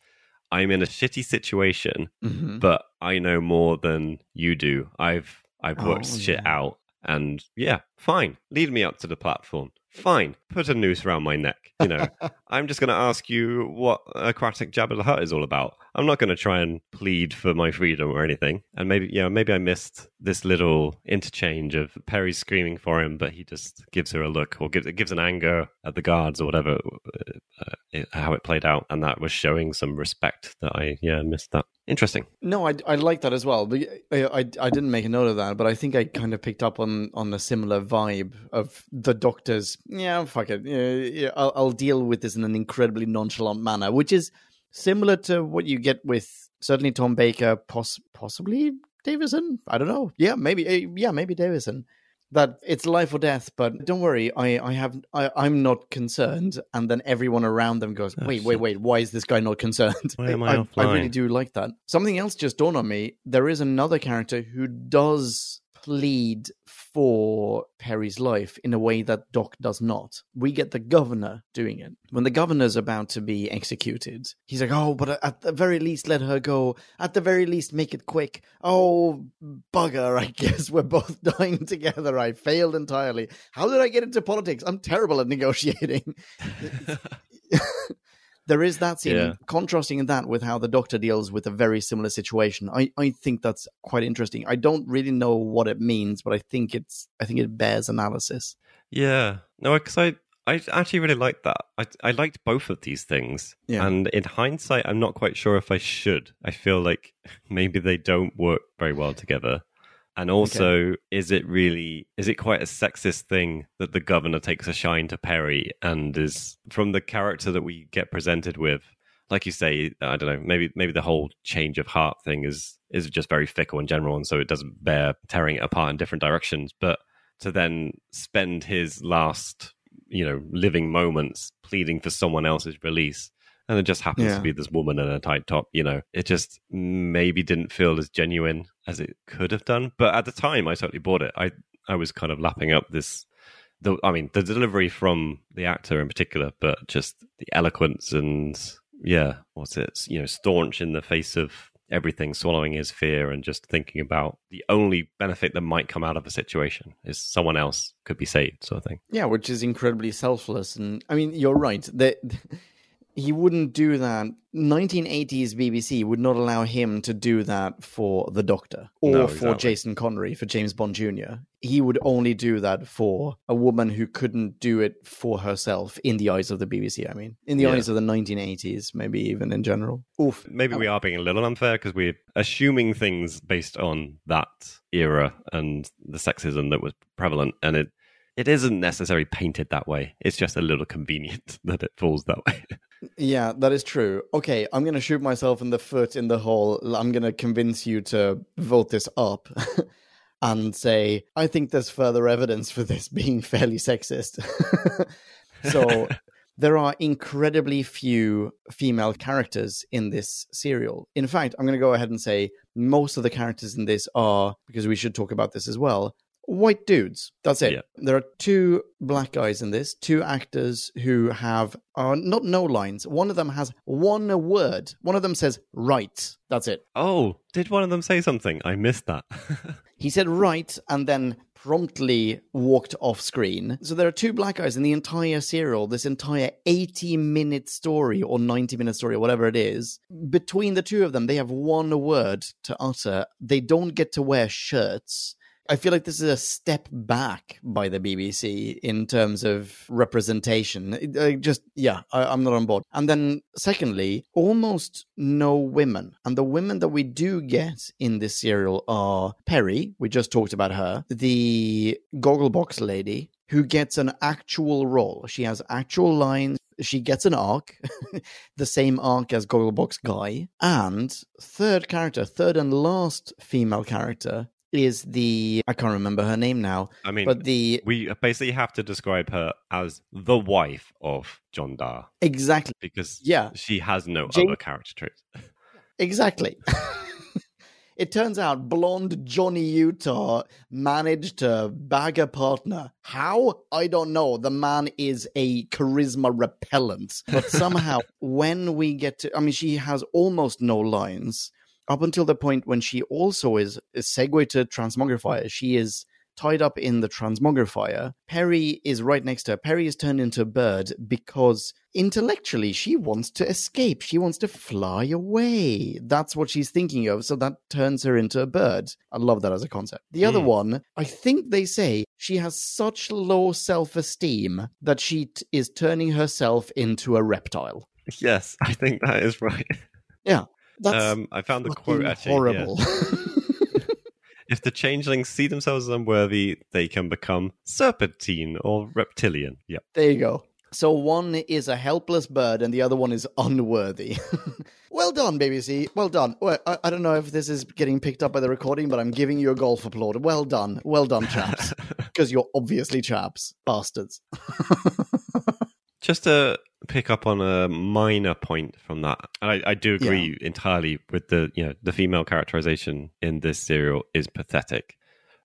I'm in a shitty situation, Mm-hmm. but I know more than you do. I've I've worked Oh, shit yeah. out, and yeah, fine. Lead me up to the platform. Fine. Put a noose around my neck. You know, I'm just going to ask you what aquatic Jabba the Hutt is all about. I'm not going to try and plead for my freedom or anything. And maybe, yeah, maybe I missed this little interchange of Peri screaming for him, but he just gives her a look or gives gives an anger at the guards or whatever. Uh, it, how it played out, and that was showing some respect that I yeah missed that. Interesting. No, I, I like that as well. But I, I I didn't make a note of that, but I think I kind of picked up on on a similar vibe of the doctor's. Yeah, fuck it. Yeah, I'll, I'll deal with this in an incredibly nonchalant manner, which is similar to what you get with certainly Tom Baker, poss- possibly Davison. I don't know. Yeah, maybe. eh, Yeah, maybe Davison. That it's life or death, but don't worry. I I have I, I'm not concerned. And then everyone around them goes, Oh, wait, wait, wait. Why is this guy not concerned? Why am I I, I really do like that. Something else just dawned on me. There is another character who does plead for Peri's life in a way that Doc does not. We get the governor doing it. When the governor's about to be executed, he's like, Oh, but at the very least, let her go. At the very least, make it quick. Oh, bugger. I guess we're both dying together. I failed entirely. How did I get into politics? I'm terrible at negotiating. there is that scene Yeah. contrasting that with how the doctor deals with a very similar situation I, I think that's quite interesting i don't really know what it means but i think it's i think it bears analysis Yeah, no, because I I actually really liked that. I I liked both of these things, Yeah. and in hindsight, I'm not quite sure if I should. I feel like maybe they don't work very well together. And also, is it really is it quite a sexist thing that the governor takes a shine to Peri and is from the character that we get presented with? Like you say, I don't know. Maybe maybe the whole change of heart thing is is just very fickle in general, and so it doesn't bear tearing it apart in different directions. But to then spend his last you know living moments pleading for someone else's release and it just happens Yeah. to be this woman in a tight top you know it just maybe didn't feel as genuine as it could have done but at the time i totally bought it i i was kind of lapping up this the i mean the delivery from the actor in particular but just the eloquence and yeah what's it you know staunch in the face of everything swallowing his fear and just thinking about the only benefit that might come out of a situation is someone else could be saved sort of thing Yeah, which is incredibly selfless. And I mean, you're right. That he wouldn't do that. 1980s BBC would not allow him to do that for the Doctor or No, for. Jason Connery, for James Bond Jr. He would only do that for a woman who couldn't do it for herself in the eyes of the BBC. I mean, in the Yeah. eyes of the 1980s, maybe even in general. Oof. maybe oh. we are being a little unfair because we're assuming things based on that era and the sexism that was prevalent and it it isn't necessarily painted that way it's just a little convenient that it falls that way Yeah, that is true. Okay, I'm going to shoot myself in the foot in the whole. I'm going to convince you to vote this up and say, I think there's further evidence for this being fairly sexist. so there are incredibly few female characters in this serial. In fact, I'm going to go ahead and say most of the characters in this are, because we should talk about this as well, white dudes. That's it. Yeah. There are two black guys in this, two actors who have uh, not no lines. One of them has one word. One of them says right. That's it. oh did one of them say something i missed that He said right and then promptly walked off screen. So there are two black guys in the entire serial, this entire 80 minute story or 90 minute story or whatever it is. Between the two of them, they have one word to utter. They don't get to wear shirts. I feel like this is a step back by the BBC in terms of representation. It- just, yeah, I, I'm not on board. And then, secondly, almost no women. And the women that we do get in this serial are Peri, we just talked about her, the Gogglebox lady, who gets an actual role. She has actual lines. She gets an arc, the same arc as Gogglebox Guy. And third character, third and last female character, is the I can't remember her name now, i mean but the we basically have to describe her as the wife of Jondar exactly because Yeah. she has no Jane- other character traits exactly. it turns out blonde Johnny Utah managed to bag a partner. How? I don't know. The man is a charisma repellent. But somehow, when we get to, I mean, she has almost no lines up until the point when she also is, is segue to transmogrifier. She is tied up in the transmogrifier. Peri is right next to her. Peri is turned into a bird because intellectually she wants to escape. She wants to fly away. That's what she's thinking of. So that turns her into a bird. I love that as a concept. The other Hmm. one, I think they say she has such low self esteem that she t- is turning herself into a reptile. yes i think that is right Yeah. That's um i found the quote actually yeah. horrible. If the changelings see themselves as unworthy, they can become serpentine or reptilian. Yep. There you go. So one is a helpless bird and the other one is unworthy. well done, BBC. Well done. Well, I, I don't know if this is getting picked up by the recording, but I'm giving you a golf applaud. Well done. Well done, chaps. Because you're obviously chaps. Bastards. Just to pick up on a minor point from that, and I, I do agree entirely with the you know the female characterization in this serial is pathetic.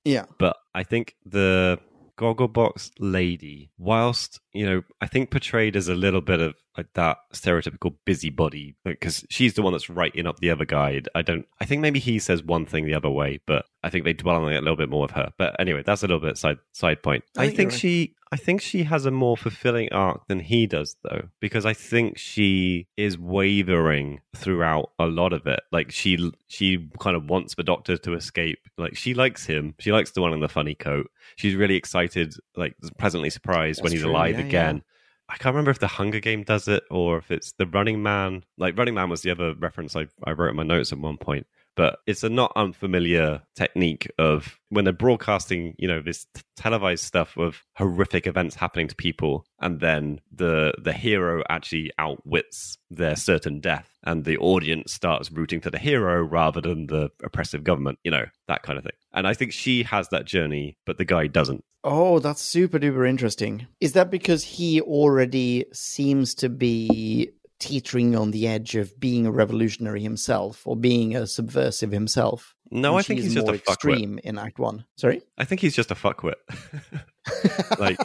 Yeah. But I think the Gogglebox lady, whilst you know, I think portrayed as a little bit of like that stereotypical busybody, because she's the one that's writing up the other guide. I don't. I think maybe he says one thing the other way, but I think they dwell on it a little bit more with her. But anyway, that's a little bit side side point. I I, think think, she. I think she has a more fulfilling arc than he does, though, because I think she is wavering throughout a lot of it. Like she, she kind of wants the Doctor to escape. Like she likes him. She likes the one in the funny coat. She's really excited, like pleasantly surprised when he's true, alive yeah, again. I can't remember if the Hunger Game does it or if it's the Running Man. Like Running Man was the other reference I, I wrote in my notes at one point. But it's a not unfamiliar technique of when they're broadcasting, you know, this t- televised stuff of horrific events happening to people, and then the the hero actually outwits their certain death, and the audience starts rooting for the hero rather than the oppressive government, you know, that kind of thing. And I think she has that journey, but the guy doesn't. Oh, that's super duper interesting. Is that because he already seems to be teetering on the edge of being a revolutionary himself or being a subversive himself? No, I think he's just a fuckwit. extreme in Act One. Sorry. I think he's just a fuckwit. like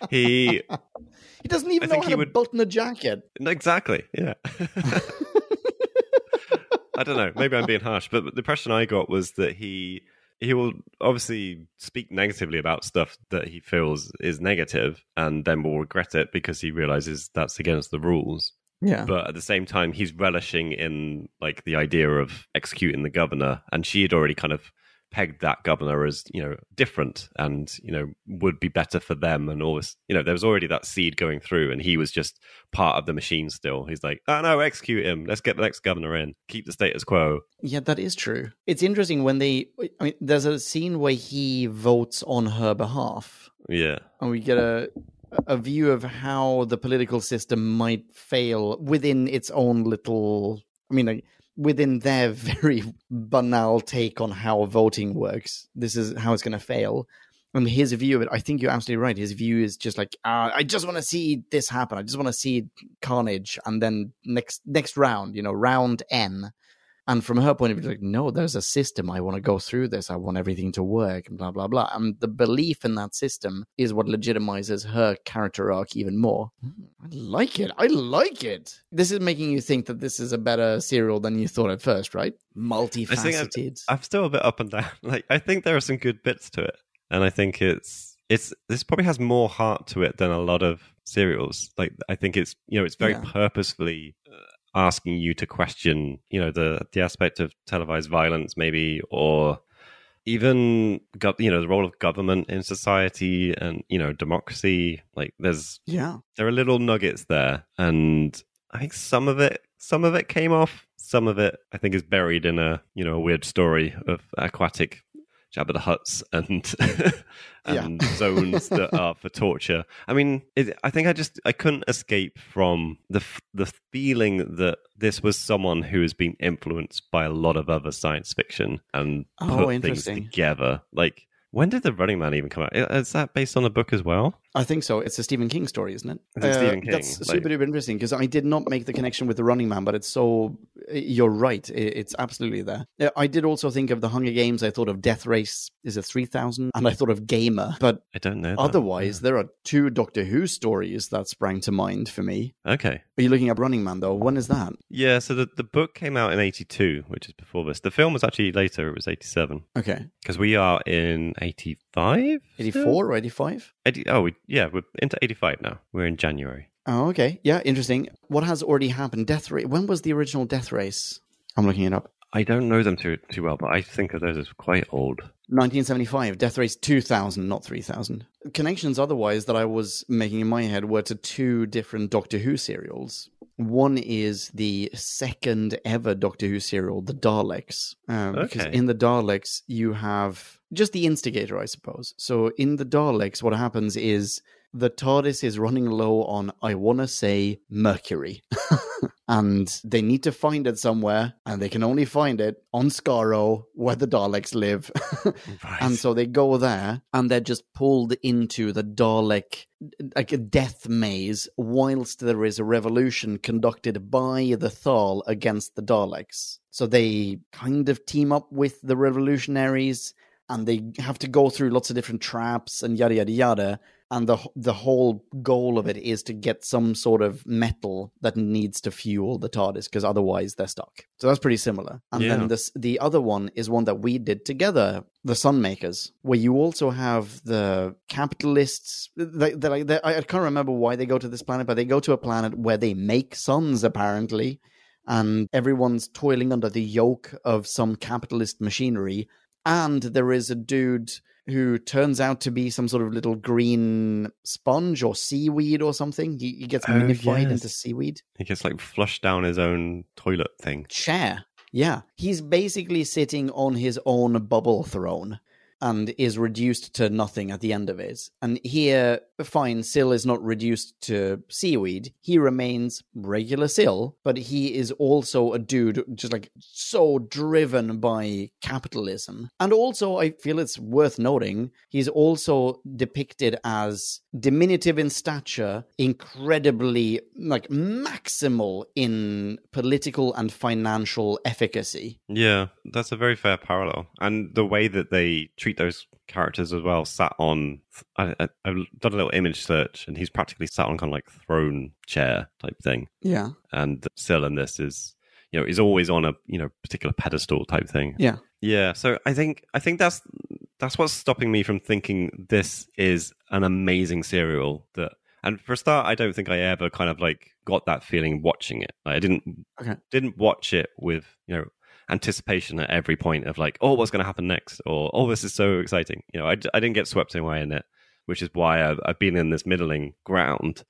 he he doesn't even I know how he to would- button a jacket. exactly, yeah. I don't know. Maybe I'm being harsh, but the impression I got was that he he will obviously speak negatively about stuff that he feels is negative, and then will regret it because he realizes that's against the rules. Yeah. But at the same time, he's relishing in like the idea of executing the governor, and she had already kind of pegged that governor as you know different and you know would be better for them and all this you know there was already that seed going through and he was just part of the machine still he's like oh no execute him let's get the next governor in keep the status quo Yeah, that is true. It's interesting when they. I mean, there's a scene where he votes on her behalf, yeah and we get a a view of how the political system might fail within its own little. I mean, within their very banal take on how voting works. This is how it's going to fail. And his view of it, I think you're absolutely right. His view is just like, uh, I just want to see this happen. I just want to see carnage, and then next next round, you know, round N. And from her point of view, like, no, there's a system. I want to go through this. I want everything to work, and blah blah blah. And the belief in that system is what legitimizes her character arc even more. I like it. I like it. This is making you think that this is a better serial than you thought at first, right? Multifaceted. i'm still a bit up and down like i think there are some good bits to it and i think it's it's this probably has more heart to it than a lot of serials like i think it's you know it's very Yeah. purposefully uh, asking you to question you know the the aspect of televised violence maybe or even you know the role of government in society and you know democracy like there's yeah. there are little nuggets there and i think some of it some of it came off some of it i think is buried in a you know a weird story of aquatic Jabba the Hutts and and zones that are for torture. I mean, it, I think I just I couldn't escape from the the feeling that this was someone who has been influenced by a lot of other science fiction and Oh, put things together. Like, when did the Running Man even come out? Is that based on a book as well? I think so. It's a Stephen King story, isn't it? Uh, Stephen King? That's Like- super duper interesting because I did not make the connection with the Running Man, but it's so. You're right. It's absolutely there. Uh, I did also think of the Hunger Games. I thought of Death Race. Is it three thousand? And I thought of Gamer. But I don't know. that. otherwise, there are two Doctor Who stories that sprang to mind for me. okay. Are you looking up Running Man though? When is that? Yeah, so the, the book came out in 82, which is before this. The film was actually later, it was 87. Okay, Because we are in 85? eighty four or eighty five? oh, we, yeah, we're into 85 now. We're in January. Oh, okay. Yeah, interesting. What has already happened? Death Race. When was the original Death Race? I'm looking it up. I don't know them too, too well, but I think of those as quite old. 1975, Death Race 2000, not 3000. Connections otherwise that I was making in my head were to two different Doctor Who serials. One is the second ever Doctor Who serial, The Daleks. Um, Because in The Daleks, you have just the instigator, I suppose. So in The Daleks, what happens is the TARDIS is running low on, I want to say, mercury. and they need to find it somewhere, and they can only find it on Skaro, where the Daleks live. Right. And so they go there and they're just pulled into the Dalek, like a death maze, whilst there is a revolution conducted by the Thal against the Daleks. So they kind of team up with the revolutionaries and they have to go through lots of different traps and yada, yada, yada. And the the whole goal of it is to get some sort of metal that needs to fuel the TARDIS because otherwise they're stuck. So that's pretty similar. And Yeah. then this the other one is one that we did together, the Sunmakers, where you also have the capitalists. That, I- that, I can't remember why they go to this planet, but they go to a planet where they make suns apparently, and everyone's toiling under the yoke of some capitalist machinery. And there is a dude who turns out to be some sort of little green sponge or seaweed or something. He, he gets Oh, minified yes. into seaweed. He gets like flushed down his own toilet thing. Chair. Yeah. He's basically sitting on his own bubble throne and is reduced to nothing at the end of it. And here, fine, Sil is not reduced to seaweed. He remains regular Sil, but he is also a dude just like so driven by capitalism. And also, I feel it's worth noting, he's also depicted as diminutive in stature, incredibly like maximal in political and financial efficacy. Yeah, that's a very fair parallel. And the way that they treat those characters as well, sat on, I, I, I've done a little image search, and he's practically sat on kind of like throne chair type thing. Yeah. And still in this is, you know, is always on a you know particular pedestal type thing. Yeah. Yeah, so I think I think that's that's what's stopping me from thinking this is an amazing serial that and for a start I don't think I ever kind of like got that feeling watching it. I didn't Okay. didn't watch it with, you know, anticipation at every point of like, oh, what's going to happen next or oh, this is so exciting. You know, I, I didn't get swept away in it, which is why I've, I've been in this middling ground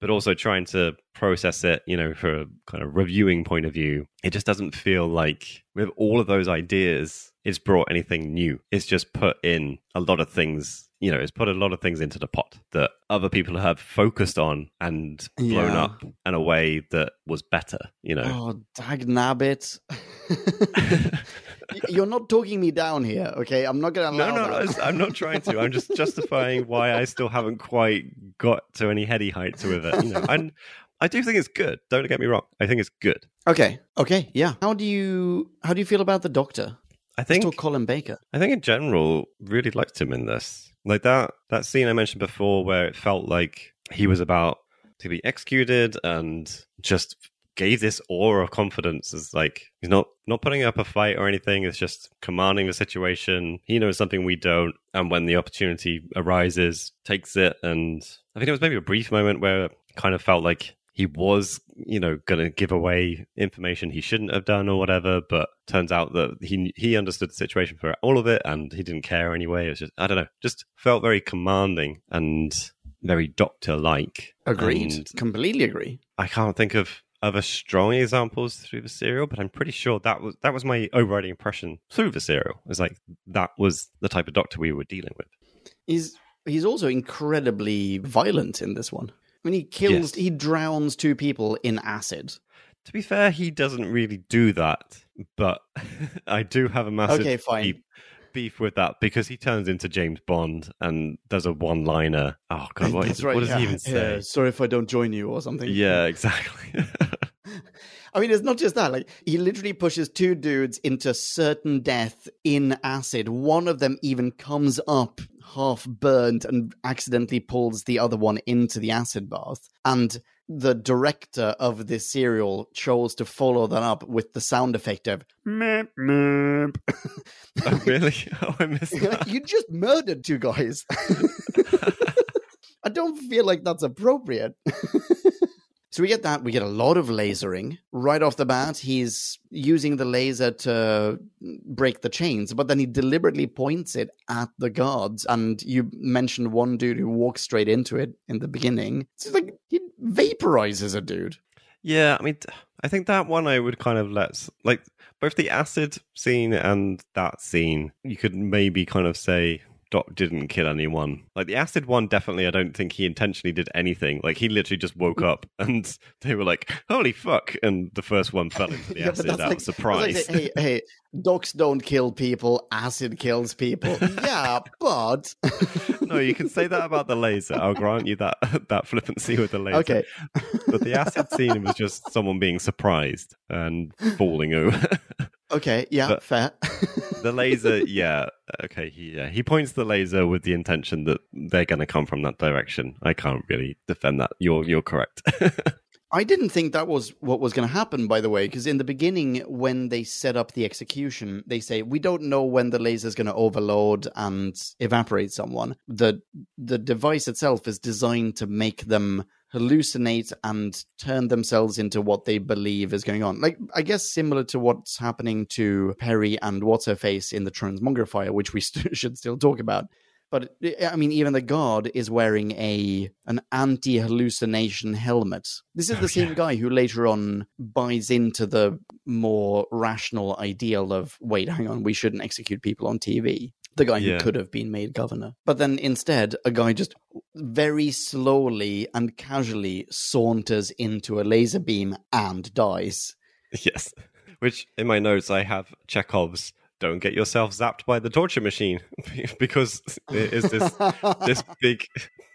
but also trying to process it, you know, for a kind of reviewing point of view, it just doesn't feel like with all of those ideas, it's brought anything new. It's just put in a lot of things, you know, it's put a lot of things into the pot that other people have focused on and blown Yeah. up in a way that was better, you know. Oh, dag nabbit. You're not talking me down here, okay? I'm not going to No, allow no, no. that. I'm not trying to. I'm just justifying why I still haven't quite got to any heady heights with it. You know, and I do think it's good. Don't get me wrong. I think it's good. Okay, okay, yeah. How do you how do you feel about the Doctor? I think Still Colin Baker. I think in general, really liked him in this. Like that that scene I mentioned before, where it felt like he was about to be executed and just gave this aura of confidence as like he's not not putting up a fight or anything it's just commanding the situation he knows something we don't and when the opportunity arises takes it and i think it was maybe a brief moment where it kind of felt like he was you know going to give away information he shouldn't have done or whatever but turns out that he he understood the situation for all of it and he didn't care anyway It's just i don't know just felt very commanding and very doctor like Agreed. Completely agree. I can't think of other strong examples through the serial, but I'm pretty sure that was that was my overriding impression through the serial. It's like that was the type of doctor we were dealing with. He's he's also incredibly violent in this one. I mean, he kills, Yes. he drowns two people in acid. To be fair, he doesn't really do that, but I do have a massive Okay, fine. beef, beef with that because he turns into James Bond and does a one-liner. Oh god, what, right, what does yeah. he even say? Yeah, sorry if I don't join you or something. Yeah, exactly. I mean, it's not just that. Like, he literally pushes two dudes into certain death in acid. One of them even comes up half burnt and accidentally pulls the other one into the acid bath. And the director of this serial chose to follow that up with the sound effect of meep, meep. oh, really? Oh, I missed that. you just murdered two guys. I don't feel like that's appropriate. So we get that. We get a lot of lasering right off the bat. He's using the laser to break the chains, but then he deliberately points it at the guards. And you mentioned one dude who walks straight into it in the beginning. It's like he vaporizes a dude. Yeah, I mean, I think that one I would kind of let like both the acid scene and that scene. You could maybe kind of say Doc didn't kill anyone. Like the acid one, definitely. I don't think he intentionally did anything. Like he literally just woke up and they were like, "Holy fuck!" and the first one fell into the Yeah, acid that's out like- of surprise. like, hey, hey, docs don't kill people, acid kills people. yeah, but no, you can say that about the laser. I'll grant you that that flippancy with the laser. okay. but the acid scene was just someone being surprised and falling over. Okay, yeah, But- fair. the laser yeah okay he yeah, he points the laser with the intention that they're going to come from that direction i can't really defend that you're you're correct I didn't think that was what was going to happen, by the way, because in the beginning, when they set up the execution, they say we don't know when the laser is going to overload and evaporate someone. the The device itself is designed to make them hallucinate and turn themselves into what they believe is going on. Like, I guess similar to what's happening to Peri and What's Her Face in the Transmogrifier, which we st- should still talk about. But eh, I mean, even the guard is wearing a an anti hallucination helmet. This is oh, the same yeah. guy who later on buys into the more rational ideal of wait, hang on, we shouldn't execute people on TV. The guy Yeah. who could have been made governor. But then instead, a guy just very slowly and casually saunters into a laser beam and dies. Yes. Which in my notes I have Chekhov's don't get yourself zapped by the torture machine because it is this this big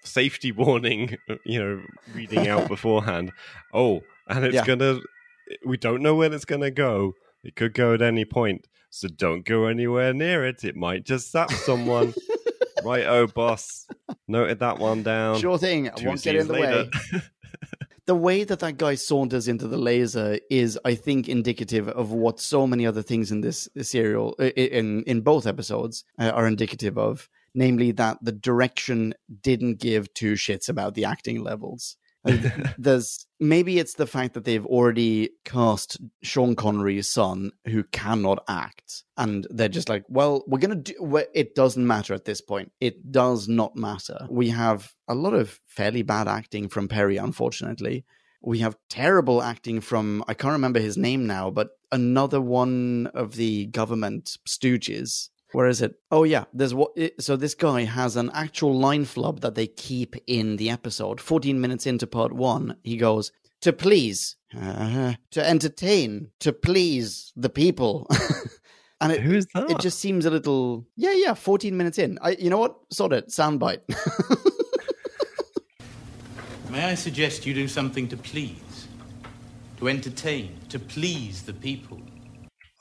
safety warning, you know, reading out beforehand. Oh, and it's Yeah. gonna we don't know when it's gonna go. It could go at any point. So don't go anywhere near it. It might just zap someone. right, oh boss. Noted that one down. Sure thing. I won't get in the later. way. the way that that guy saunters into the laser is, I think, indicative of what so many other things in this serial, in in both episodes, uh, are indicative of. Namely, that the direction didn't give two shits about the acting levels. There's maybe it's the fact that they've already cast Sean Connery's son, who cannot act, and they're just like, well, we're gonna do. It doesn't matter at this point. It does not matter. We have a lot of fairly bad acting from Peri, unfortunately. We have terrible acting from I can't remember his name now, but another one of the government stooges. Where is it? Oh yeah, there's what. So this guy has an actual line flub that they keep in the episode. Fourteen minutes into part one, he goes to please, uh, to entertain, to please the people, and it Who's that? it just seems a little. Yeah, yeah. Fourteen minutes in, I. You know what? Sort it. Soundbite. May I suggest you do something to please, to entertain, to please the people?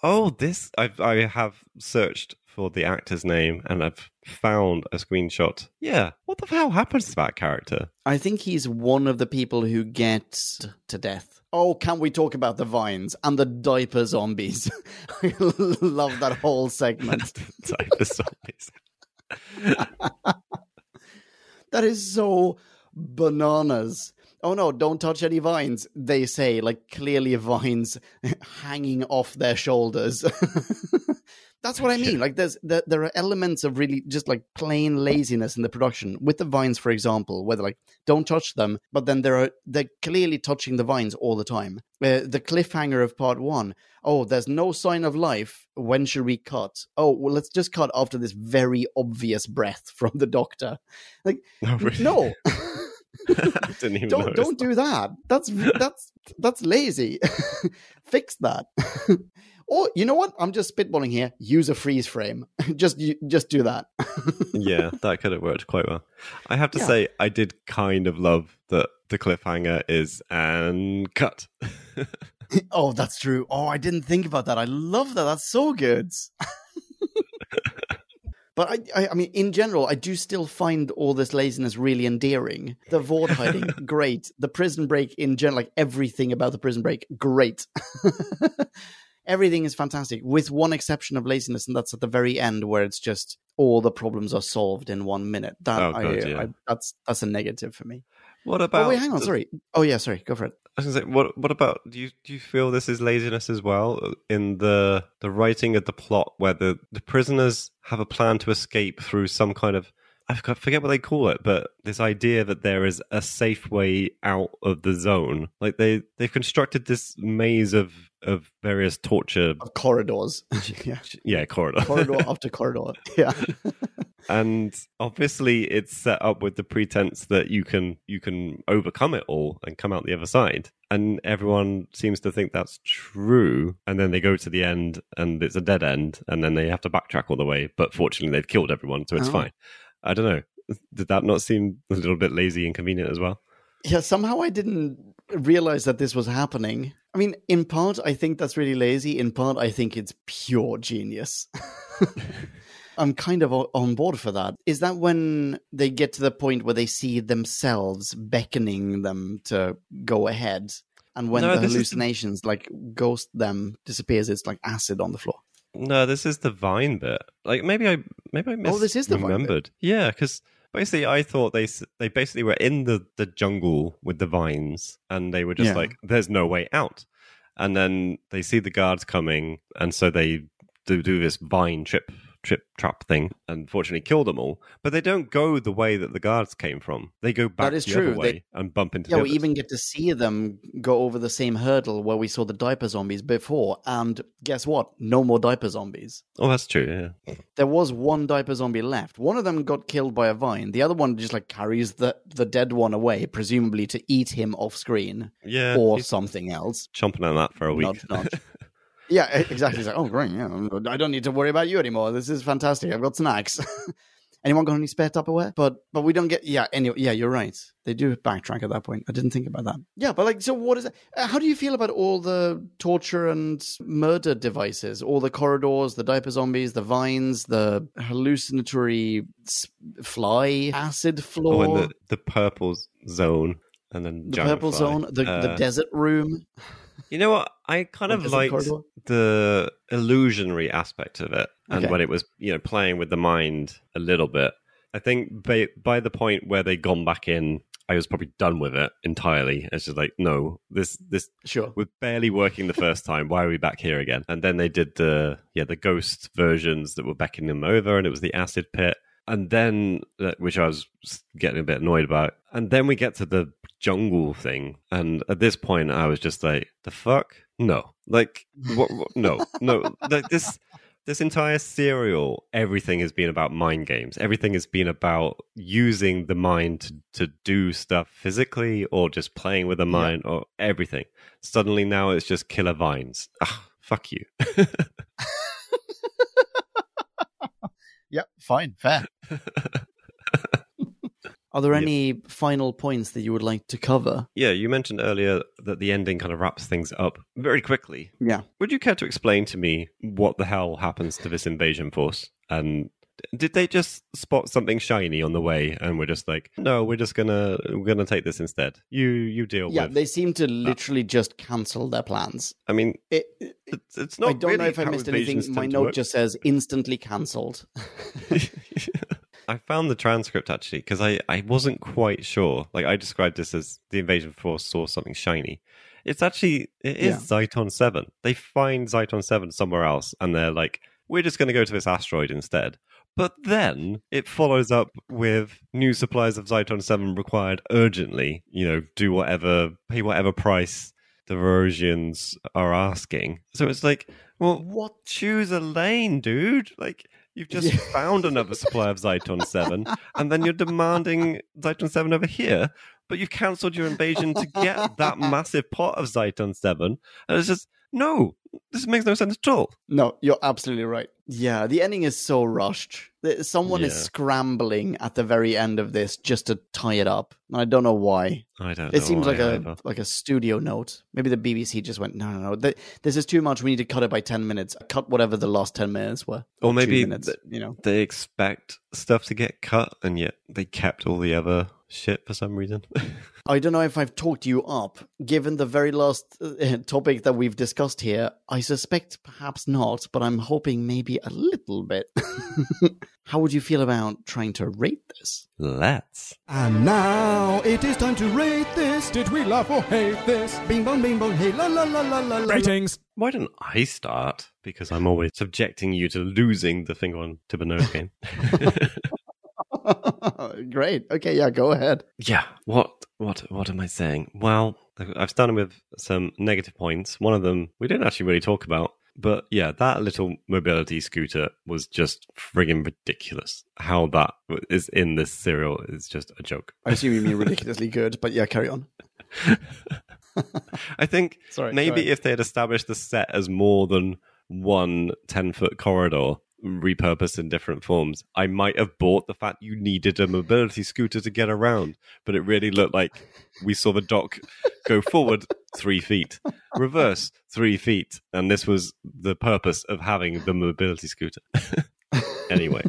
Oh, this I've I have searched for the actor's name and I've found a screenshot. Yeah, what the hell happens to that character? I think he's one of the people who gets to death. Oh, can we talk about the vines and the diaper zombies? I love that whole segment. Type of zombies. That is so bananas. Oh no, don't touch any vines, they say, like clearly vines hanging off their shoulders. That's what I mean. Like there's there, there are elements of really just like plain laziness in the production with the vines, for example, where they're like, don't touch them, but then there are they're clearly touching the vines all the time. Uh, the cliffhanger of part one. Oh, there's no sign of life. When should we cut? Oh, well, let's just cut after this very obvious breath from the doctor. Like, No, really. no. I didn't even don't don't do that. That's that's that's lazy. Fix that. Or you know what? I'm just spitballing here. Use a freeze frame. just just do that. yeah, that could have worked quite well. I have to Yeah. say, I did kind of love that the cliffhanger is and cut. oh, that's true. Oh, I didn't think about that. I love that. That's so good. But I, I, I mean, in general, I do still find all this laziness really endearing. The Vord hiding, great. The prison break in general, like everything about the prison break, great. Everything is fantastic, with one exception of laziness, and that's at the very end where it's just all the problems are solved in one minute. That Oh, I, yeah. I, that's that's a negative for me. What about? oh wait, hang on, the- sorry. Oh yeah, sorry. Go for it. I was gonna say, what what about do you do you feel this is laziness as well uh, in the the writing of the plot where the the prisoners have a plan to escape through some kind of I forget what they call it, but this idea that there is a safe way out of the zone. Like they they've constructed this maze of of various torture, Of corridors. yeah, yeah, corridor, corridor after corridor. Yeah. and obviously it's set up with the pretense that you can you can overcome it all and come out the other side and everyone seems to think that's true and then they go to the end and it's a dead end and then they have to backtrack all the way but fortunately they've killed everyone so it's Oh. fine i don't know did that not seem a little bit lazy and convenient as well Yeah, somehow I didn't realize that this was happening. I mean, in part, I think that's really lazy. In part, I think it's pure genius. I'm kind of on board for that. Is that when they get to the point where they see themselves beckoning them to go ahead? And when No, the is the- hallucinations like ghost them disappears, it's like acid on the floor. No this is the vine bit like maybe i maybe i Oh, this is the remembered yeah because Basically, I thought they they basically were in the, the jungle with the vines, and they were just Yeah. like, "There's no way out." And then they see the guards coming, and so they do do this vine trip trip trap thing, and fortunately kill them all. But they don't go the way that the guards came from. They go back is the true. other way They- and bump into. Yeah, we even get to see them go over the same hurdle where we saw the diaper zombies before. And guess what? No more diaper zombies. Oh, that's true. Yeah. There was one diaper zombie left. One of them got killed by a vine. The other one just like carries the, the dead one away, presumably to eat him off screen Yeah. or something else. chomping on that for a week. Nudge, nudge. yeah, exactly. He's like, oh, great. Yeah, I don't need to worry about you anymore. This is fantastic. I've got snacks. Anyone got any spare Tupperware? But but we don't get. Yeah. Anyway, yeah, you're right. They do backtrack at that point. I didn't think about that. Yeah, but like, so what is it? uh, How do you feel about all the torture and murder devices? All the corridors, the diaper zombies, the vines, the hallucinatory fly, acid floor, Oh, and the, the purple zone, and then the purple fly. zone, the, the Uh, desert room. You know what? I kind of liked the illusionary aspect of it, and Okay. when it was you know playing with the mind a little bit. I think by by the point where they gone back in, I was probably done with it entirely. It's just like, no, this this Sure. we're barely working the first time. Why are we back here again? And then they did the yeah the ghost versions that were beckoning them over, and it was the acid pit. And then, which I was getting a bit annoyed about. And then we get to the jungle thing, and at this point, I was just like, "The fuck? No! Like, what? what- no, no! Like this, this entire serial, everything has been about mind games. Everything has been about using the mind to, to do stuff physically, or just playing with the mind, or everything. Suddenly, now it's just killer vines. Ah, fuck you. yep, fine, fair. Are there any final points that you would like to cover? Yeah, you mentioned earlier that the ending kind of wraps things up very quickly. Yeah. Would you care to explain to me what the hell happens to this invasion force? And did they just spot something shiny on the way and we're just like, no, we're just gonna we're gonna take this instead. You you deal Yeah, with. Yeah, they seem to literally just cancel their plans. I mean, It, it's, it's not. I don't know if I missed invasions anything. My note work. just says instantly cancelled. I found the transcript actually because I, I wasn't quite sure. Like I described this as the invasion force saw something shiny. It's actually it is Zyton Seven. They find Zyton Seven somewhere else, and they're like, "We're just going to go to this asteroid instead." But then it follows up with new supplies of Zyton Seven required urgently. You know, do whatever, pay whatever price the Varosians are asking. So it's like, well, What? choose a lane, dude. Like you've just Yeah. found another supply of Zyton 7, and then you're demanding Zyton 7 over here, but you've cancelled your invasion to get that massive pot of Zyton 7. And it's just, no, this makes no sense at all. No, you're absolutely right. Yeah, the ending is so rushed. Someone is scrambling at the very end of this just to tie it up. And I don't know why. I don't It seems like a like a studio note. Maybe the BBC just went, no, no, no. This is too much. We need to cut it by ten minutes. Cut whatever the last ten minutes were. Or maybe minutes, th- you know. they expect stuff to get cut, and yet they kept all the other shit for some reason. I don't know if I've talked you up. Given the very last uh, topic that we've discussed here, I suspect perhaps not, but I'm hoping maybe a little bit. How would you feel about trying to rate this? Let's. And now it is time to rate this. Did we love or hate this? Bing bong, bing bong, hey la la la la la. la. Ratings. Why don't I start? Because I'm always subjecting you to losing the finger on tip and nose game. Great. Okay, yeah, go ahead. Yeah. What what what am I saying? Well, I've started with some negative points. One of them we didn't actually really talk about, but yeah, that little mobility scooter was just frigging ridiculous. How that is in this serial is just a joke. I assume you mean ridiculously good, but yeah, carry on. I think Sorry, maybe if they had established the set as more than one 10 foot corridor repurposed in different forms, I might have bought the fact you needed a mobility scooter to get around. But it really looked like we saw the dock go forward three feet, reverse three feet. And this was the purpose of having the mobility scooter. anyway.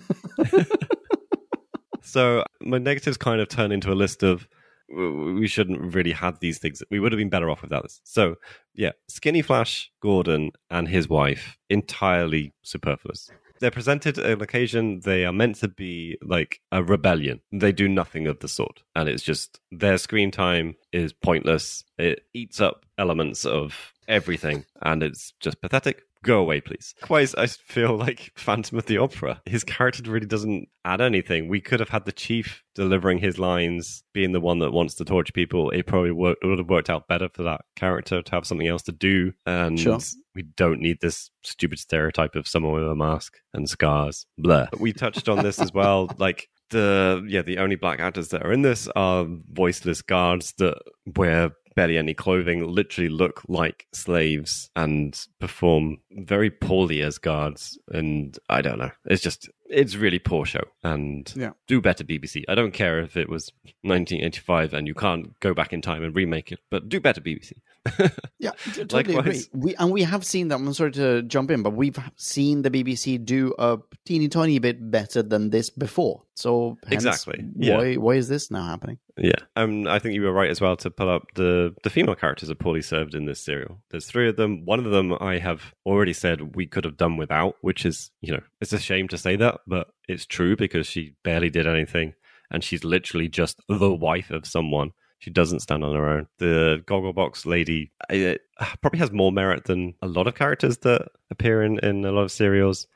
so my negatives kind of turn into a list of we shouldn't really have these things. We would have been better off without this. So, yeah, Skinny Flash Gordon and his wife entirely superfluous. They're presented an occasion. They are meant to be like a rebellion. They do nothing of the sort. And it's just their screen time is pointless. It eats up elements of everything. And it's just pathetic. Go away, please. Likewise, I feel like Phantom of the Opera. His character really doesn't add anything. We could have had the chief delivering his lines, being the one that wants to torture people. It probably worked, would have worked out better for that character to have something else to do. And Sure. We don't need this stupid stereotype of someone with a mask and scars. Blah. We touched on this as well. Like the yeah, the only black actors that are in this are voiceless guards that wear barely any clothing, literally look like slaves and perform very poorly as guards. And I don't know. It's just it's really poor show. And Yeah. do better, BBC. I don't care if it was 1985 and you can't go back in time and remake it, but do better, BBC. Yeah, totally Likewise. agree. We and we have seen that. I'm sorry to jump in, but we've seen the BBC do a teeny tiny bit better than this before. So Exactly, yeah. Why why is this now happening? Yeah, um, I think you were right as well to pull up the the female characters are poorly served in this serial. There's three of them. One of them I have already said we could have done without, which is you know it's a shame to say that, but it's true because she barely did anything, and she's literally just the wife of someone. She doesn't stand on her own. The Gogglebox lady uh, probably has more merit than a lot of characters that appear in, in a lot of serials,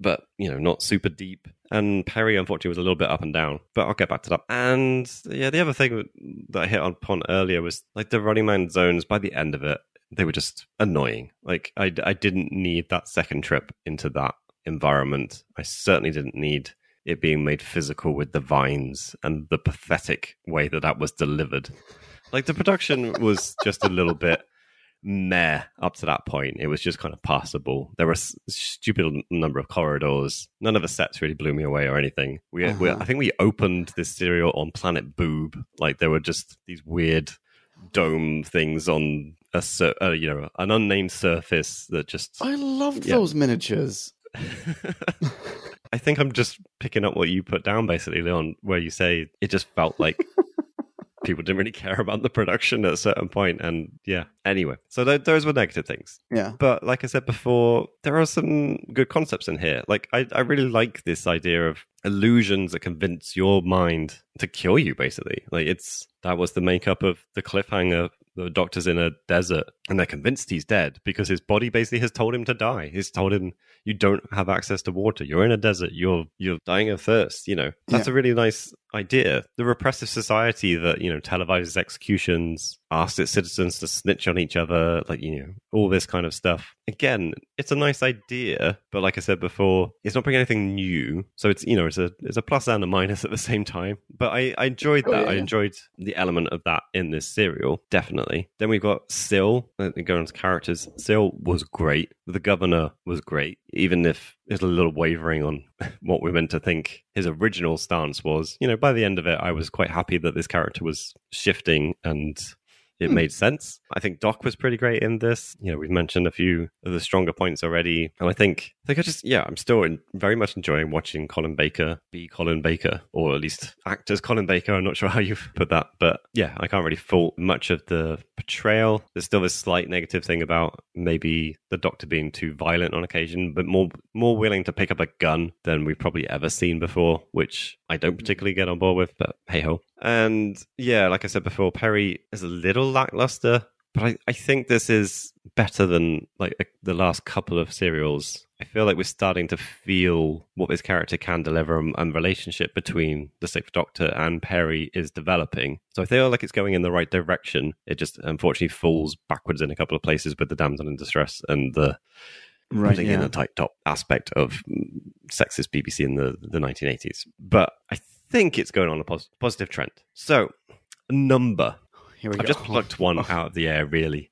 but you know, not super deep. And Peri, unfortunately, was a little bit up and down, but I'll get back to that. And yeah, the other thing that I hit on upon earlier was like the Running Man zones. By the end of it, they were just annoying. Like I, I didn't need that second trip into that environment. I certainly didn't need it being made physical with the vines and the pathetic way that that was delivered. Like the production was just a little bit meh up to that point. It was just kind of passable. There were a stupid number of corridors. None of the sets really blew me away or anything. We, we Uh-huh. I think we opened this serial on Planet Boob. Like there were just these weird dome things on a uh, you know an unnamed surface that just I loved Yeah. those miniatures. I think I'm just picking up what you put down basically, Leon, where you say it just felt like people didn't really care about the production at a certain point, and yeah. Anyway, so th- those were negative things. Yeah. But like I said before, there are some good concepts in here. Like I, I really like this idea of illusions that convince your mind to kill you. Basically, like it's that was the makeup of the cliffhanger. The doctor's in a desert, and they're convinced he's dead because his body basically has told him to die. He's told him you don't have access to water. You're in a desert. You're you're dying of thirst. You know that's a really nice idea. The repressive society that you know televises executions, asks its citizens to snitch on each other, like you know all this kind of stuff. Again, it's a nice idea, but like I said before, it's not bringing anything new. So it's you know it's a it's a plus and a minus at the same time. But I, I enjoyed Oh, that. yeah, I enjoyed the element of that in this serial, definitely. Then we've got Sil. Let me go on to characters. Sil was great. The governor was great, even if there's a little wavering on what we're meant to think his original stance was. You know, by the end of it, I was quite happy that this character was shifting and it Hmm. made sense. I think Doc was pretty great in this. You know, we've mentioned a few of the stronger points already, and I think I think I just yeah, I'm still in, very much enjoying watching Colin Baker be Colin Baker, or at least act as Colin Baker. I'm not sure how you put that, but yeah, I can't really fault much of the portrayal. There's still this slight negative thing about maybe the Doctor being too violent on occasion, but more more willing to pick up a gun than we've probably ever seen before, which I don't particularly get on board with. But hey ho. And yeah, like I said before, Peri is a little lackluster, but I, I think this is better than like the last couple of serials. I feel like we're starting to feel what this character can deliver and, and relationship between the Sixth Doctor and Peri is developing. So I feel like it's going in the right direction. It just unfortunately falls backwards in a couple of places with the damsel in distress and the Right. putting in a tight top aspect of mm, sexist BBC in the, the 1980s. But I think it's going on a pos- positive trend. So, a number. Here we I've go. just plucked one out of the air, really.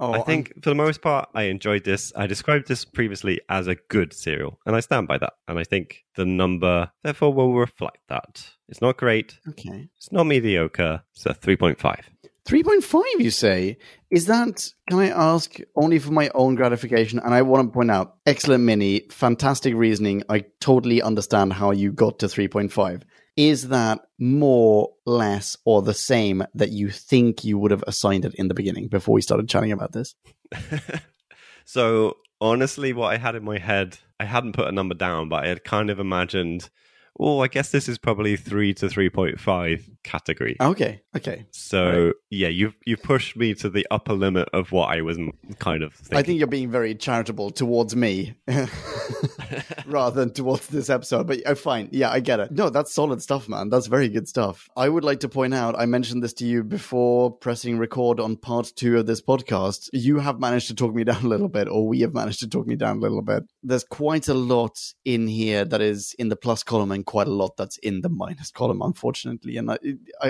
Oh, I think for the most part, I enjoyed this. I described this previously as a good serial, and I stand by that. And I think the number, therefore, will reflect that. It's not great. okay. It's not mediocre. It's a 3.5. 3.5, you say? Is that, can I ask, only for my own gratification? And I want to point out, excellent mini, fantastic reasoning. I totally understand how you got to 3.5. Is that more, less, or the same that you think you would have assigned it in the beginning before we started chatting about this? so honestly, what I had in my head, I hadn't put a number down, but I had kind of imagined, oh, I guess this is probably three to three point five category. Okay, okay. So yeah, you've you've pushed me to the upper limit of what I was kind of thinking. I think you're being very charitable towards me rather than towards this episode. But oh, fine. Yeah, I get it. No, that's solid stuff, man. That's very good stuff. I would like to point out, I mentioned this to you before pressing record on part two of this podcast. You have managed to talk me down a little bit, or we have managed to talk me down a little bit. There's quite a lot in here that is in the plus column and quite a lot that's in the minus column, unfortunately. And I,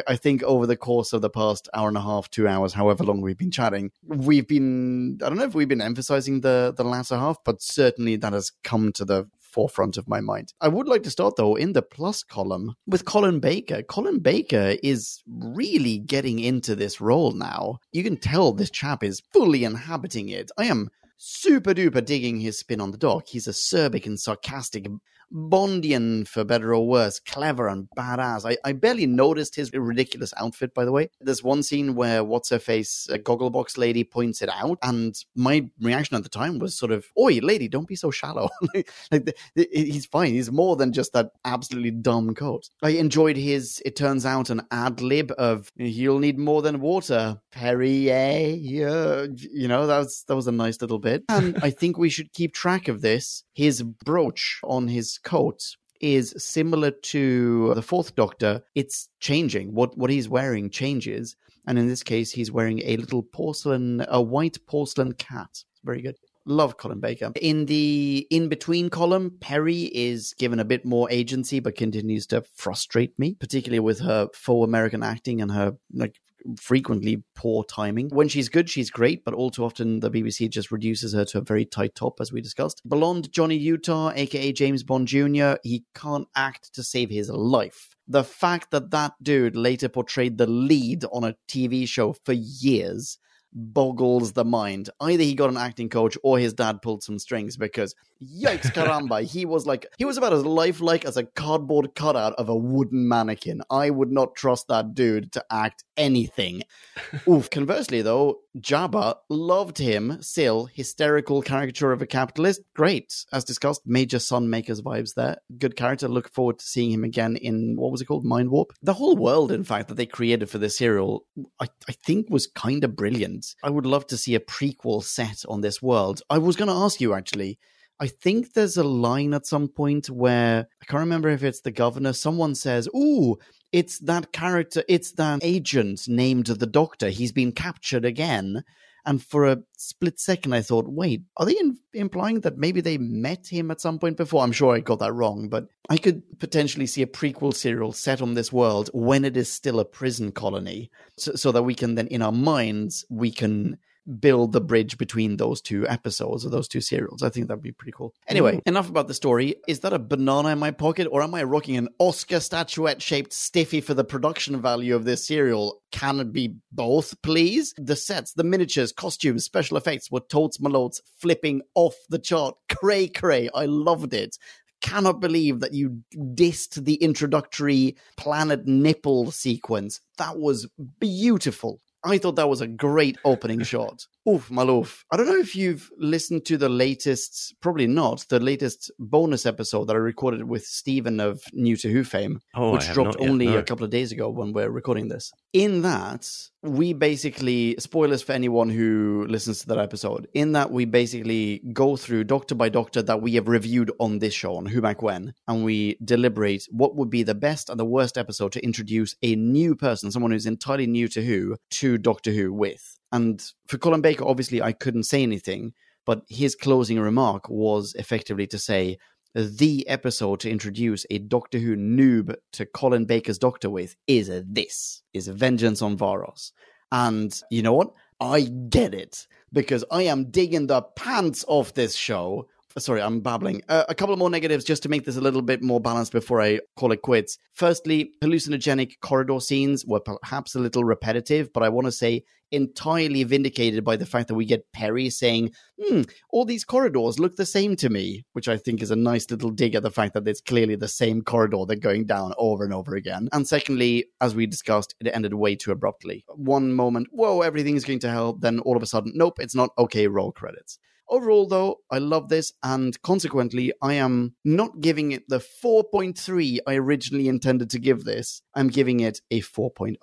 I, think over the course of the past hour and a half, two hours, however long we've been chatting, we've been, I don't know if we've been emphasizing the, the latter half, but certainly that has come to the forefront of my mind. I would like to start though in the plus column with Colin Baker. Colin Baker is really getting into this role now. You can tell this chap is fully inhabiting it. I am super duper digging his spin on the doc. He's acerbic and sarcastic, Bondian for better or worse, clever and badass. I, I barely noticed his ridiculous outfit, by the way. There's one scene where what's her face, a gogglebox lady, points it out, and my reaction at the time was sort of, "Oi, lady, don't be so shallow." like the, he's fine. He's more than just that absolutely dumb coat. I enjoyed his. It turns out an ad lib of "You'll need more than water, Perrier." Yeah, you know that was that was a nice little bit, and I think we should keep track of this. His brooch on his coat is similar to the fourth doctor. It's changing. What what he's wearing changes. And in this case he's wearing a little porcelain a white porcelain cat. Very good. Love colin baker. In the in between column peri is given a bit more agency but continues to frustrate me particularly with her faux american acting and her like frequently poor timing. When she's good, she's great, but all too often the BBC just reduces her to a very tight top, as we discussed. Blonde Johnny Utah, aka James Bond Jr., he can't act to save his life. The fact that that dude later portrayed the lead on a TV show for years boggles the mind. Either he got an acting coach or his dad pulled some strings because yikes caramba, he was like he was about as lifelike as a cardboard cutout of a wooden mannequin. I would not trust that dude to act anything. Oof. Conversely though, Jabba loved him, still hysterical caricature of a capitalist. Great. As discussed, major Sun Makers vibes there. Good character. Look forward to seeing him again in what was it called? Mindwarp. The whole world, in fact, that they created for this serial, I, I think was kind of brilliant. I would love to see a prequel set on this world. I was going to ask you actually. I think there's a line at some point where I can't remember if it's the governor. Someone says, "Ooh, it's that character, it's that agent named the Doctor. He's been captured again." And for a split second, I thought, wait, are they in- implying that maybe they met him at some point before? I'm sure I got that wrong, but I could potentially see a prequel serial set on this world when it is still a prison colony, so, so that we can then, in our minds, we can build the bridge between those two episodes or those two serials. I think that'd be pretty cool. Anyway, mm. enough about the story. Is that a banana in my pocket or am I rocking an Oscar statuette shaped stiffy for the production value of this serial? Can it be both, please? The sets, the miniatures, costumes, special effects were totes malotes flipping off the chart. Cray cray. I loved it cannot believe that you dissed the introductory planet nipple sequence. That was beautiful. I thought that was a great opening shot. Oof, Maloof. I don't know if you've listened to the latest, probably not, the latest bonus episode that I recorded with Stephen of New to Who fame, Oh, which dropped not yet, only no. a couple of days ago when we're recording this. In that, we basically, spoilers for anyone who listens to that episode, in that we basically go through doctor by doctor that we have reviewed on this show, on Who Back When, and we deliberate what would be the best and the worst episode to introduce a new person, someone who's entirely new to Who, to Doctor Who with. And for Colin Baker, obviously, I couldn't say anything, but his closing remark was effectively to say, the episode to introduce a Doctor Who noob to Colin Baker's Doctor with is this, is a Vengeance on Varos. And you know what? I get it because I am digging the pants off this show. Sorry, I'm babbling. Uh, a couple more negatives just to make this a little bit more balanced before I call it quits. Firstly, hallucinogenic corridor scenes were perhaps a little repetitive, but I want to say entirely vindicated by the fact that we get Peri saying, hmm, all these corridors look the same to me, which I think is a nice little dig at the fact that it's clearly the same corridor they're going down over and over again. And secondly, as we discussed, it ended way too abruptly. One moment, whoa, everything's going to hell, then all of a sudden, nope, it's not okay, roll credits. Overall, though, I love this, and consequently, I am not giving it the 4.3 I originally intended to give this. I'm giving it a 4.0.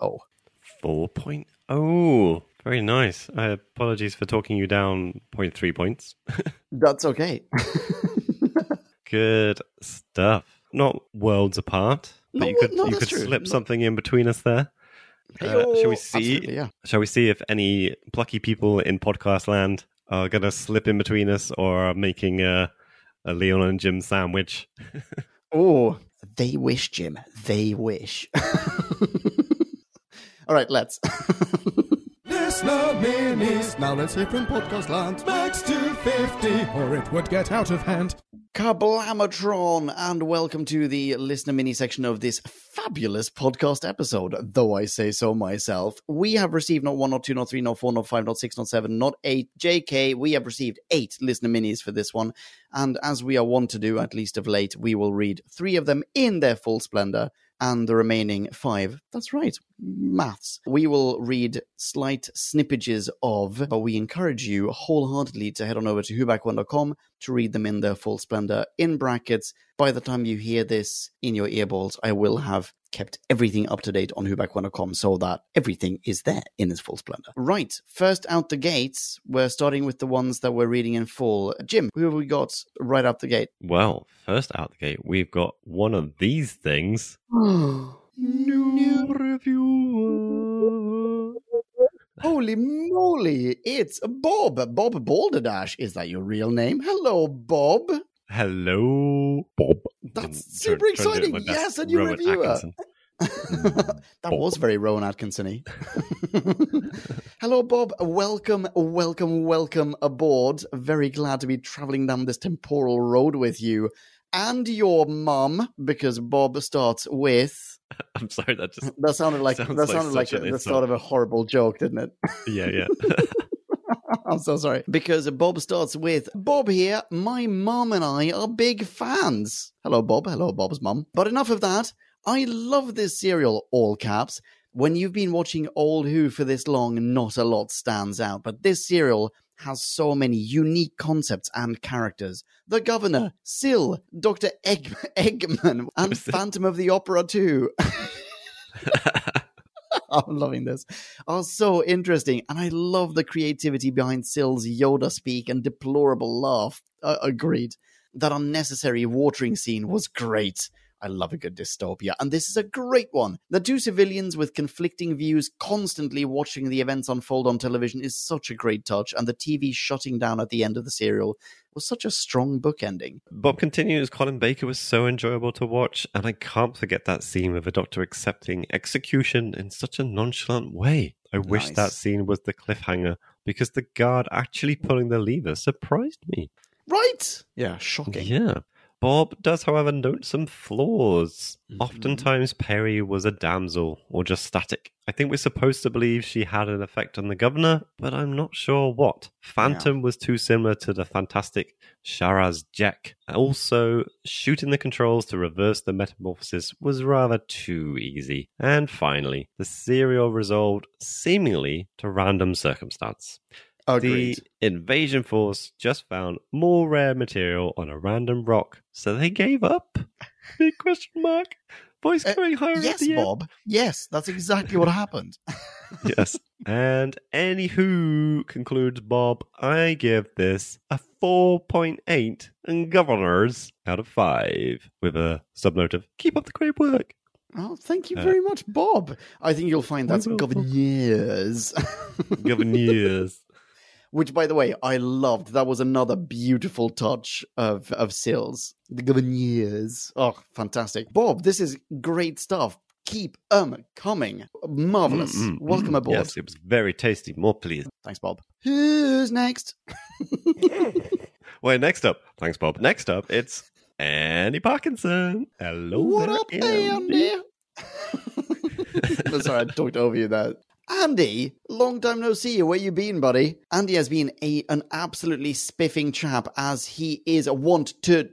4.0. oh. Very nice. Uh, apologies for talking you down 0.3 points. That's okay. Good stuff. Not worlds apart, but No, you could no, you could true. slip No. something in between us there. Uh, shall we see? Yeah. Shall we see if any plucky people in podcast land are going to slip in between us or are making a, a Leon and Jim sandwich? Oh, they wish, Jim. They wish. All right, let's. Listener minis. Now let's hear from Podcast Land. Max 250, or it would get out of hand. Kablamatron, and welcome to the listener mini section of this fabulous podcast episode, though I say so myself. We have received not one, not two, not three, not four, not five, not six, not seven, not eight. JK, we have received eight listener minis for this one, and as we are wont to do, at least of late, we will read three of them in their full splendor. And the remaining five, that's right, maths. We will read slight snippages of, but we encourage you wholeheartedly to head on over to whobackwhen.com to read them in their full splendor in brackets. By the time you hear this in your earballs, I will have kept everything up to date on whobackwhen.com so that everything is there in its full splendor. Right, first out the gates, we're starting with the ones that we're reading in full. Jim, who have we got right out the gate? Well, first out the gate, we've got one of these things. New reviewer. Holy moly, it's Bob. Bob Balderdash. Is that your real name? Hello, Bob. Hello, Bob. That's super trying- trying to do exciting. my Yes, a new Rowan reviewer. Atkinson. Mm, that Bob. was very Rowan Atkinson Hello, Bob. Welcome, welcome, welcome aboard. Very glad to be traveling down this temporal road with you and your mum, because Bob starts with. I'm sorry, that just That sounded like that sounded like, a, an the start of a horrible joke, didn't it? yeah, yeah. I'm so sorry. Because Bob starts with Bob here. My mum and I are big fans. Hello, Bob. Hello, Bob's mum. But enough of that. I love this serial, all caps. When you've been watching Old Who for this long, not a lot stands out. But this serial has so many unique concepts and characters. The Governor, Sil, Dr. Egg- Eggman, and Phantom of the Opera too. I'm loving this. Oh, so interesting, and I love the creativity behind Sil's Yoda speak and deplorable laugh. Uh, agreed. That unnecessary watering scene was great. I love a good dystopia, and this is a great one. The two civilians with conflicting views constantly watching the events unfold on television is such a great touch, and the TV shutting down at the end of the serial was such a strong book ending. Bob continues, Colin Baker was so enjoyable to watch, and I can't forget that scene with the doctor accepting execution in such a nonchalant way. I wish that scene was the cliffhanger because the guard actually pulling the lever surprised me. Right? Yeah, shocking. Yeah. Bob does, however, note some flaws. Mm-hmm. Oftentimes, Peri was a damsel or just static. I think we're supposed to believe she had an effect on the governor, but I'm not sure what. Phantom was too similar to the fantastic Sharaz Jek. Also, shooting the controls to reverse the metamorphosis was rather too easy. And finally, the serial resolved seemingly to random circumstance. Agreed. The invasion force just found more rare material on a random rock, so they gave up. Big question mark. Voice Uh, going higher. at Yes, the end. Bob. Yes, that's exactly what happened. yes. And anywho, concludes Bob, I give this a 4.8 and governors out of 5 with a subnote of keep up the great work. Oh, thank you Uh, very much, Bob. I think you'll find that's. Governors. Governors. Which, by the way, I loved. That was another beautiful touch of of Sil's. The Governors. Oh, fantastic, Bob. This is great stuff. Keep um coming. Marvelous. Mm, mm, Welcome mm. aboard. Yes, it was very tasty. More please. Thanks, Bob. Who's next? Wait, next up. Thanks, Bob. Next up, it's Andy Parkinson. Hello what there, up, Andy? I'm sorry, I talked over you there. Andy, long time no see. Where you been, buddy? Andy has been a an absolutely spiffing chap, as he is wont to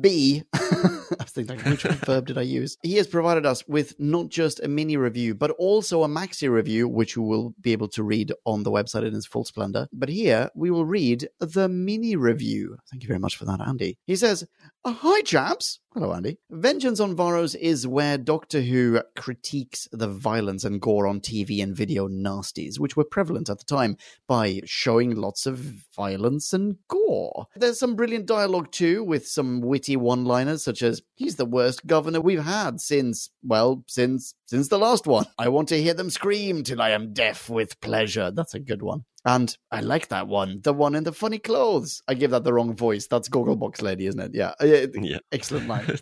be. I was thinking, which verb did I use? He has provided us with not just a mini review, but also a maxi review, which you will be able to read on the website in its full splendor. But here we will read the mini review. Thank you very much for that, Andy. He says, "Uh, Hi, chaps. Hello, Andy. Vengeance on Varos is where Doctor Who critiques the violence and gore on TV and video nasties, which were prevalent at the time, by showing lots of violence and gore. There's some brilliant dialogue too, with some witty one liners, such as, He's the worst governor we've had since, well, since since the last one. I want to hear them scream till I am deaf with pleasure. That's a good one. And I like that one. The one in the funny clothes. I give that the wrong voice. That's Gogglebox Lady, isn't it? Yeah. Uh, Yeah. Excellent line.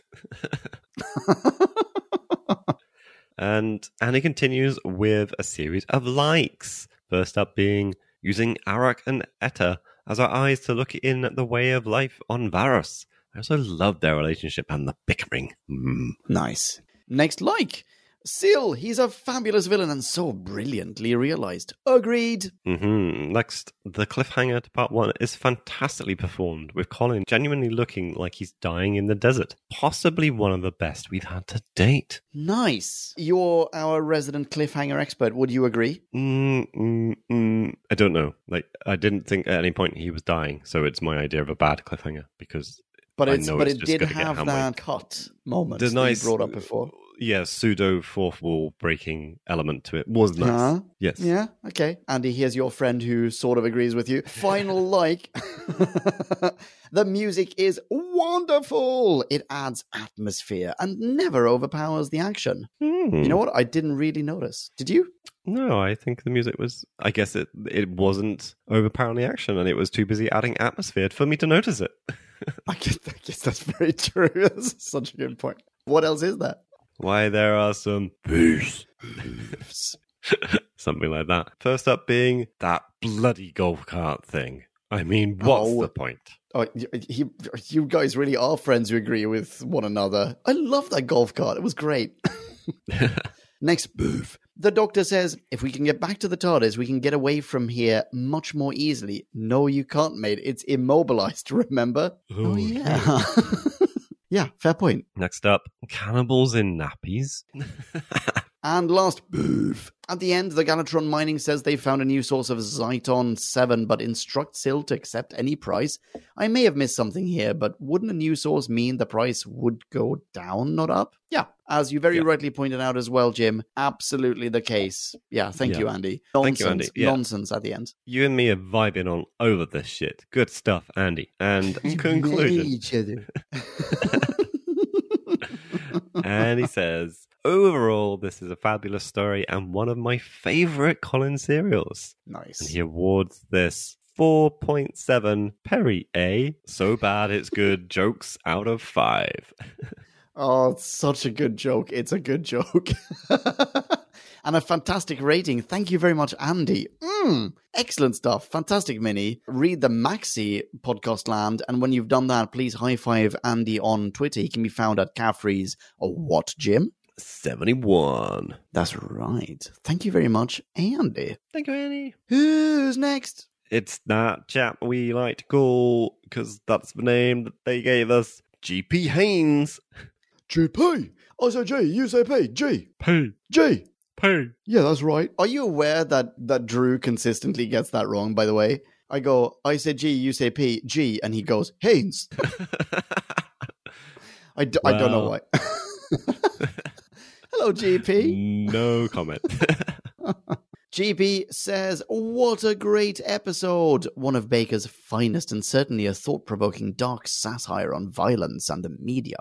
and Annie continues with a series of likes. First up being using Arak and Etta as our eyes to look in at the way of life on Varos. I also love their relationship and the bickering. Mm. nice. Next like. Seal, he's a fabulous villain and so brilliantly realized. Agreed. hmm Next, the cliffhanger to part one is fantastically performed, with Colin genuinely looking like he's dying in the desert. Possibly one of the best we've had to date. Nice. You're our resident cliffhanger expert. Would you agree? Mm, mm, mm, I don't know. Like, I didn't think at any point he was dying, so it's my idea of a bad cliffhanger because But it's but it's it did have that cut moment the that nice you brought up before. Yeah, pseudo fourth wall breaking element to it was nice. Huh? Yes. Yeah, okay. Andy, here's your friend who sort of agrees with you. Final like. the music is wonderful. It adds atmosphere and never overpowers the action. Hmm. You know what? I didn't really notice. Did you? No, I think the music was. I guess it it wasn't overpowering the action, and it was too busy adding atmosphere for me to notice it. I guess, I guess that's very true. That's such a good point. What else is that? Why there are some peace, something like that. First up being that bloody golf cart thing. I mean, what's Oh. the point? Oh, y- he, you guys really are friends who agree with one another. I love that golf cart. It was great. Next move. The doctor says, if we can get back to the TARDIS, we can get away from here much more easily. No, you can't, mate. It's immobilized, remember? Oh, yeah. Yeah, fair point. Next up, cannibals in nappies. And last move. At the end, the Galatron Mining says they found a new source of Zyton 7, but instruct Sil to accept any price. I may have missed something here, but wouldn't a new source mean the price would go down, not up? Yeah, as you very Yeah. rightly pointed out as well, Jim. Absolutely the case. Yeah, thank Yeah. you, Andy. Nonsense, Thank you, Andy. Yeah. Nonsense at the end. You and me are vibing on over this shit. Good stuff, Andy. And conclusion. Each other. and he says, overall, this is a fabulous story and one of my favorite Colin serials. Nice. And he awards this 4.7 Perry A. So bad it's good jokes out of five. Oh, it's such a good joke. It's a good joke. and a fantastic rating. Thank you very much, Andy. Mm, excellent stuff. Fantastic mini. Read the Maxi podcast land. And when you've done that, please high five Andy on Twitter. He can be found at Caffrey's or what, Jim? 71. That's right. Thank you very much, Andy. Thank you, Annie. Who's next? It's that chap we like to call, because that's the name that they gave us, GP Haynes. GP. I oh, say G. You say P. G. P. G. P. Yeah, that's right. Are you aware that that Drew consistently gets that wrong? By the way, I go, I say G, you say P, G, and he goes Haynes. i don't know why. Hello, GP. no comment. GP says, What a great episode! One of Baker's finest and certainly a thought provoking dark satire on violence and the media.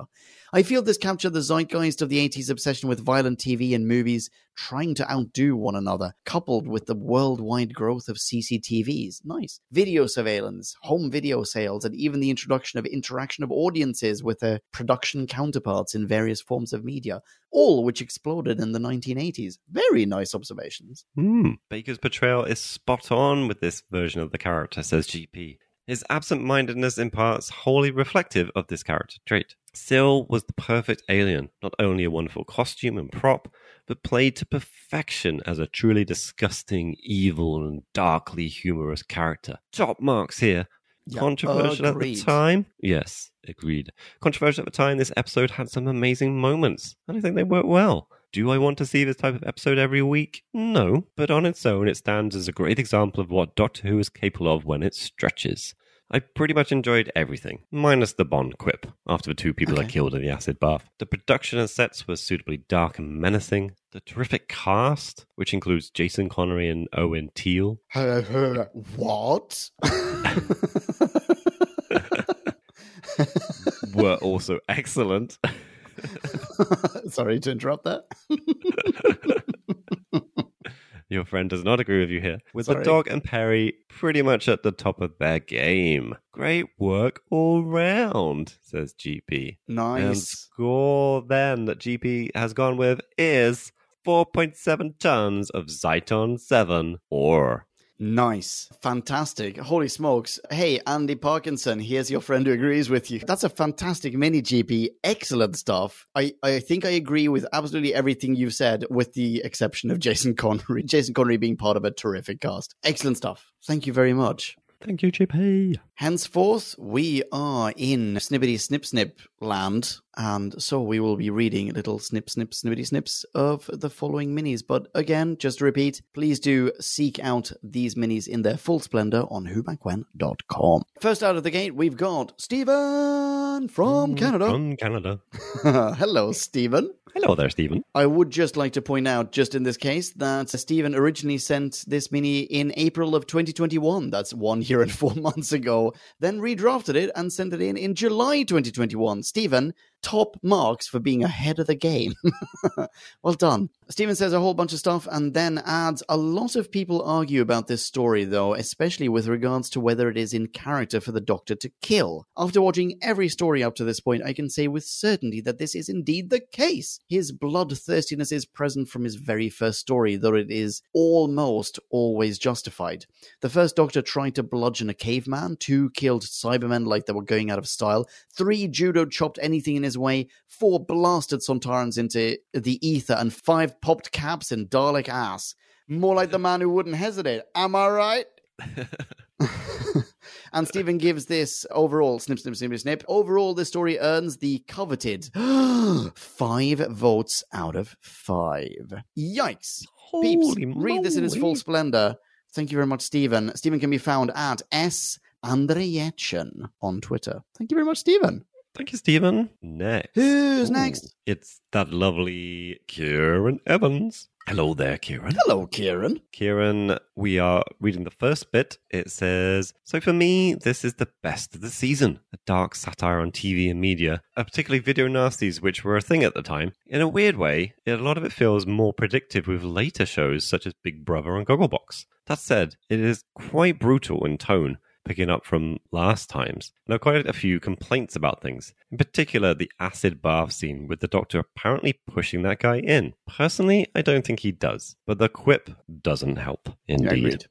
I feel this captured the zeitgeist of the 80s obsession with violent TV and movies trying to outdo one another, coupled with the worldwide growth of CCTVs. Nice. Video surveillance, home video sales, and even the introduction of interaction of audiences with their production counterparts in various forms of media, all which exploded in the 1980s. Very nice observations. Hmm. Baker's portrayal is spot on with this version of the character, says GP. His absent mindedness in parts wholly reflective of this character trait. Sil was the perfect alien, not only a wonderful costume and prop, but played to perfection as a truly disgusting, evil, and darkly humorous character. Top marks here. Yeah, Controversial at the time? Yes, agreed. Controversial at the time, this episode had some amazing moments, and I think they worked well. Do I want to see this type of episode every week? No, but on its own, it stands as a great example of what Doctor Who is capable of when it stretches. I pretty much enjoyed everything, minus the Bond quip after the two people are Okay. killed in the acid bath. The production and sets were suitably dark and menacing. The terrific cast, which includes Jason Connery and Owen Teale, what? were also excellent. Sorry to interrupt that. Your friend does not agree with you here. With Sorry. the dog and Peri pretty much at the top of their game. Great work all round, says GP. And Nice. score then that GP has gone with is 4.7 tons of Zyton 7 ore. Nice. Fantastic. Holy smokes. Hey, Andy Parkinson, here's your friend who agrees with you. That's a fantastic mini GP. Excellent stuff. I, I think I agree with absolutely everything you've said, with the exception of Jason Connery. Jason Connery being part of a terrific cast. Excellent stuff. Thank you very much. Thank you, GP. Henceforth, we are in Snippety Snip Snip land, and so we will be reading little snip, snip, snippety snips of the following minis. But again, just to repeat, please do seek out these minis in their full splendor on whobackwhen.com. First out of the gate, we've got Stephen from mm, Canada. From Canada. Hello, Stephen. Hello there, Stephen. I would just like to point out, just in this case, that Stephen originally sent this mini in April of 2021. That's one year and four months ago. Then redrafted it and sent it in in July 2021. Stephen, top marks for being ahead of the game. well done. Stephen says a whole bunch of stuff and then adds a lot of people argue about this story, though, especially with regards to whether it is in character for the Doctor to kill. After watching every story up to this point, I can say with certainty that this is indeed the case. His bloodthirstiness is present from his very first story, though it is almost always justified. The first Doctor tried to bludgeon a caveman, two killed Cybermen like they were going out of style, three judo chopped anything in his way, four blasted Sontarans into the ether, and five popped caps in Dalek ass. More like the man who wouldn't hesitate. Am I right? and Stephen gives this overall snip, snip, snip, snip. Overall, this story earns the coveted five votes out of five. Yikes. Peeps, Holy read this in its full splendor. Thank you very much, Stephen. Stephen can be found at S. Andreyetchen on Twitter. Thank you very much, Stephen. Thank you, Stephen. Next. Who's Ooh, next? It's that lovely Kieran Evans. Hello there, Kieran. Hello, Kieran. Kieran, we are reading the first bit. It says, So for me, this is the best of the season. A dark satire on TV and media, uh, particularly video nasties, which were a thing at the time. In a weird way, a lot of it feels more predictive with later shows such as Big Brother and Gogglebox. That said, it is quite brutal in tone, picking up from last times. Are quite a few complaints about things. In particular, the acid bath scene with the doctor apparently pushing that guy in. Personally, I don't think he does, but the quip doesn't help. Indeed.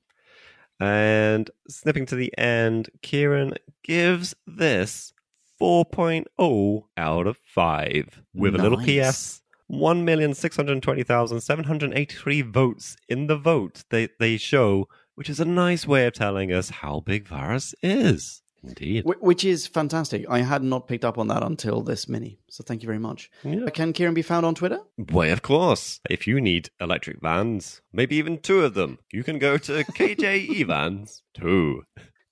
And snipping to the end, Kieran gives this 4.0 out of 5 with a little PS. 1,620,783 votes in the vote they, they show, which is a nice way of telling us how big Varos is. Indeed. Wh- Which is fantastic. I had not picked up on that until this mini. So thank you very much. Yeah. Uh, Can Kieran be found on Twitter? Why, of course. If you need electric vans, maybe even two of them, you can go to KJ Evans 2.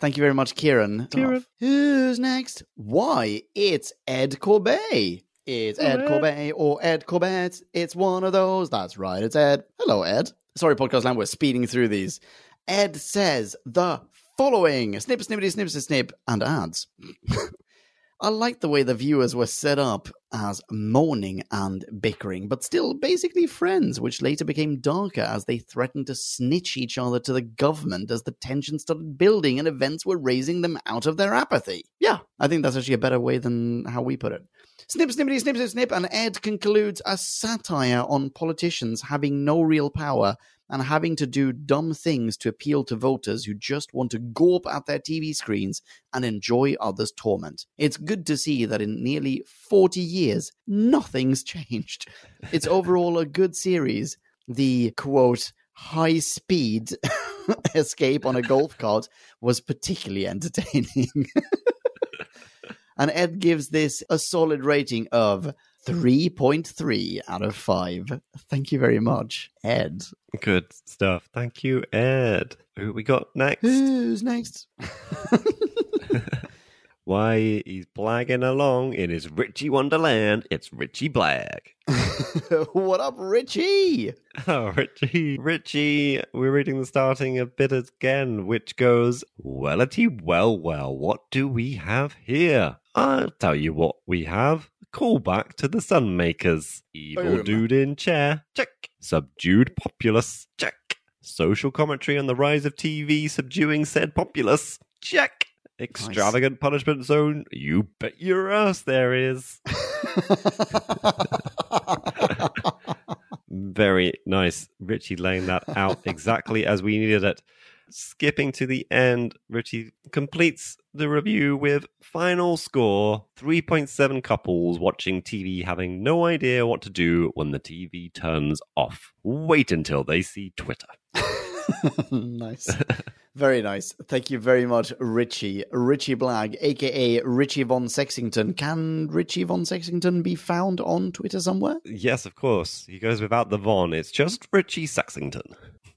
Thank you very much, Kieran. Kieran. Who's next? Why? It's Ed Corbet. It's Ed. Corbet or Ed Corbett. It's one of those. That's right. It's Ed. Hello, Ed. Sorry, podcast land. We're speeding through these. Ed says the following: snip, snippety, snip, snip, snip, and ads. I like the way the viewers were set up as mourning and bickering, but still basically friends, which later became darker as they threatened to snitch each other to the government as the tension started building and events were raising them out of their apathy. Yeah, I think that's actually a better way than how we put it. Snip, snippity, snip, snip, snip. And Ed concludes a satire on politicians having no real power and having to do dumb things to appeal to voters who just want to gawp at their TV screens and enjoy others' torment. It's good to see that in nearly 40 years, nothing's changed. It's overall a good series. The quote, high speed escape on a golf cart was particularly entertaining. and Ed gives this a solid rating of 3.3 out of 5. Thank you very much, Ed. Good stuff. Thank you, Ed. Who we got next? Who's next? Why, he's blagging along in his Richie Wonderland. It's Richie Blag. what up, Richie? Oh, Richie. Richie, we're reading the starting a bit again, which goes, Wellity, well, well, what do we have here? I'll tell you what we have. Callback to the Sunmakers. Evil Boom. dude in chair. Check. Subdued populace. Check. Social commentary on the rise of TV subduing said populace. Check. Extravagant punishment zone. You bet your ass there is. Very nice. Richie laying that out exactly as we needed it. Skipping to the end, Richie completes the review with final score 3.7 couples watching TV having no idea what to do when the TV turns off. Wait until they see Twitter. nice. Very nice. Thank you very much, Richie. Richie Blag, aka Richie Von Sexington. Can Richie Von Sexington be found on Twitter somewhere? Yes, of course. He goes without the Von. It's just Richie Saxington.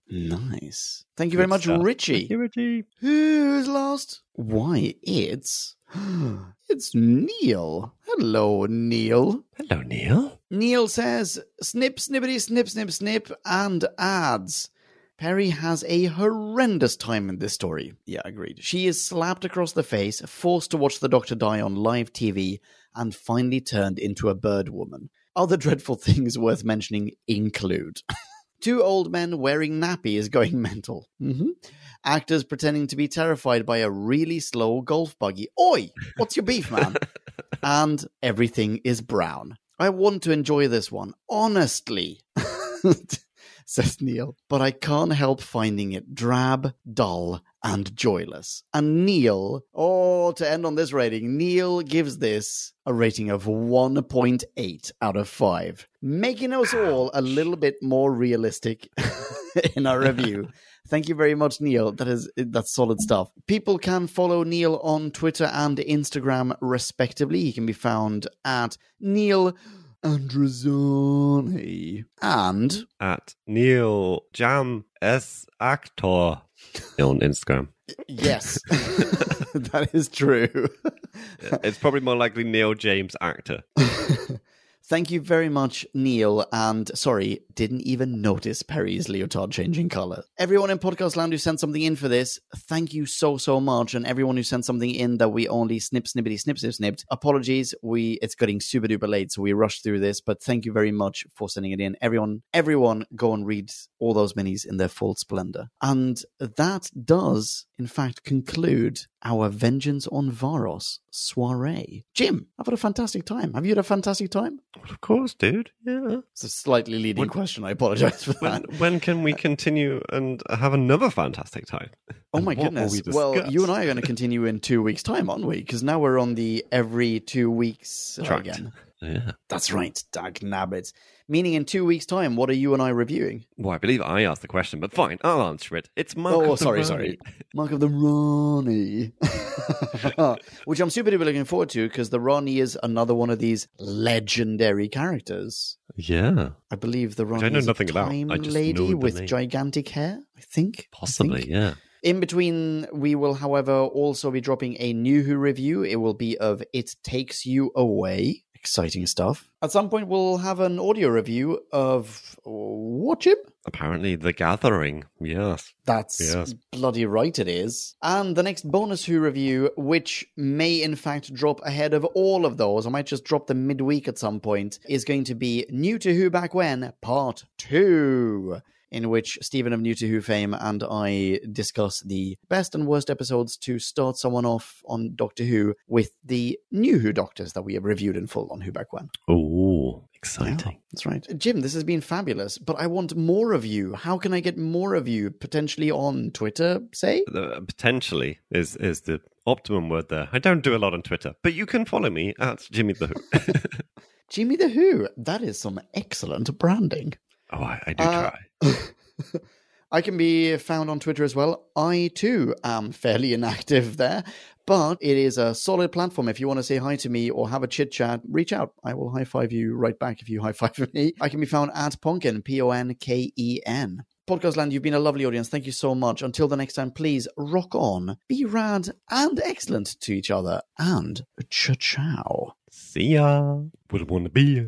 Nice. Thank you very Good much, stuff. Richie. Thank you, Richie. Who's last? Why, it's. It's Neil. Hello, Neil. Hello, Neil. Neil says, snip, snippity, snip, snip, snip, and adds. Peri has a horrendous time in this story. Yeah, agreed. She is slapped across the face, forced to watch the doctor die on live TV, and finally turned into a bird woman. Other dreadful things worth mentioning include two old men wearing nappies going mental. hmm Actors pretending to be terrified by a really slow golf buggy. Oi, what's your beef, man? and everything is brown. I want to enjoy this one, honestly, says Neil, but I can't help finding it drab, dull, and joyless. And Neil, oh, to end on this rating, Neil gives this a rating of 1.8 out of 5, making us all a little bit more realistic in our review. Thank you very much, Neil. That is that's solid stuff. People can follow Neil on Twitter and Instagram, respectively. He can be found at Neil Androzani. And At Neil Jam S Actor on Instagram. yes, that is true. It's probably more likely Neil James Actor. Thank you very much, Neil. And sorry, didn't even notice Peri's leotard changing color. Everyone in Podcast Land who sent something in for this, thank you so, so much. And everyone who sent something in that we only snip, snippity, snip, snip, snipped. Apologies. We It's getting super duper late, so we rushed through this. But thank you very much for sending it in. Everyone, everyone go and read all those minis in their full splendor. And that does, in fact, conclude our Vengeance on Varos soiree. Jim, I've had a fantastic time. Have you had a fantastic time? Of course, dude. Yeah. It's a slightly leading When- question. I apologize for When, that. when can we continue and have another fantastic time? Oh my goodness. we Well, you and I are going to continue in two weeks' time, aren't we? Because now we're on the every two weeks uh, again. Yeah. That's right, dag nabbits. Meaning in two weeks' time, what are you and I reviewing? Well, I believe I asked the question, but fine, I'll answer it. It's Mark oh, of the sorry, Rani. sorry. Mark of the Rani. Oh, which I'm super duper looking forward to because the Rani is another one of these legendary characters. Yeah, I believe the Rani I know is nothing about. I just lady with name. gigantic hair, I think. I possibly. think. Yeah. In between, we will, however, also be dropping a new Who review. It will be of It Takes You Away. Exciting stuff. At some point, we'll have an audio review of what, Jim? Apparently, The Gathering. Yes. That's Yes. bloody right, it is. And the next bonus Who review, which may in fact drop ahead of all of those, I might just drop them midweek at some point, is going to be New to Who Back When, Part 2. In which Stephen of New to Who fame and I discuss the best and worst episodes to start someone off on Doctor Who with the new Who Doctors that we have reviewed in full on Who Back When. Oh, exciting. Yeah, that's right. Jim, this has been fabulous, but I want more of you. How can I get more of you? Potentially on Twitter, say? The, uh, potentially is is the optimum word there. I don't do a lot on Twitter, but you can follow me at Jimmy the Who. Jimmy the Who. That is some excellent branding. Oh, I, I do Uh, try. I can be found on Twitter as well. I too am fairly inactive there, but it is a solid platform. If you want to say hi to me or have a chit chat, reach out. I will high five you right back if you high five me. I can be found at Ponken, P O N K E N. Podcast Land, you've been a lovely audience. Thank you so much. Until the next time, please rock on, be rad and excellent to each other, and cha ciao. See ya. Wouldn't want to be.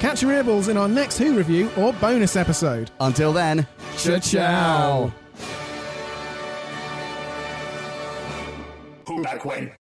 Catch your earballs in our next Who review or bonus episode. Until then, Ciao. Who back when?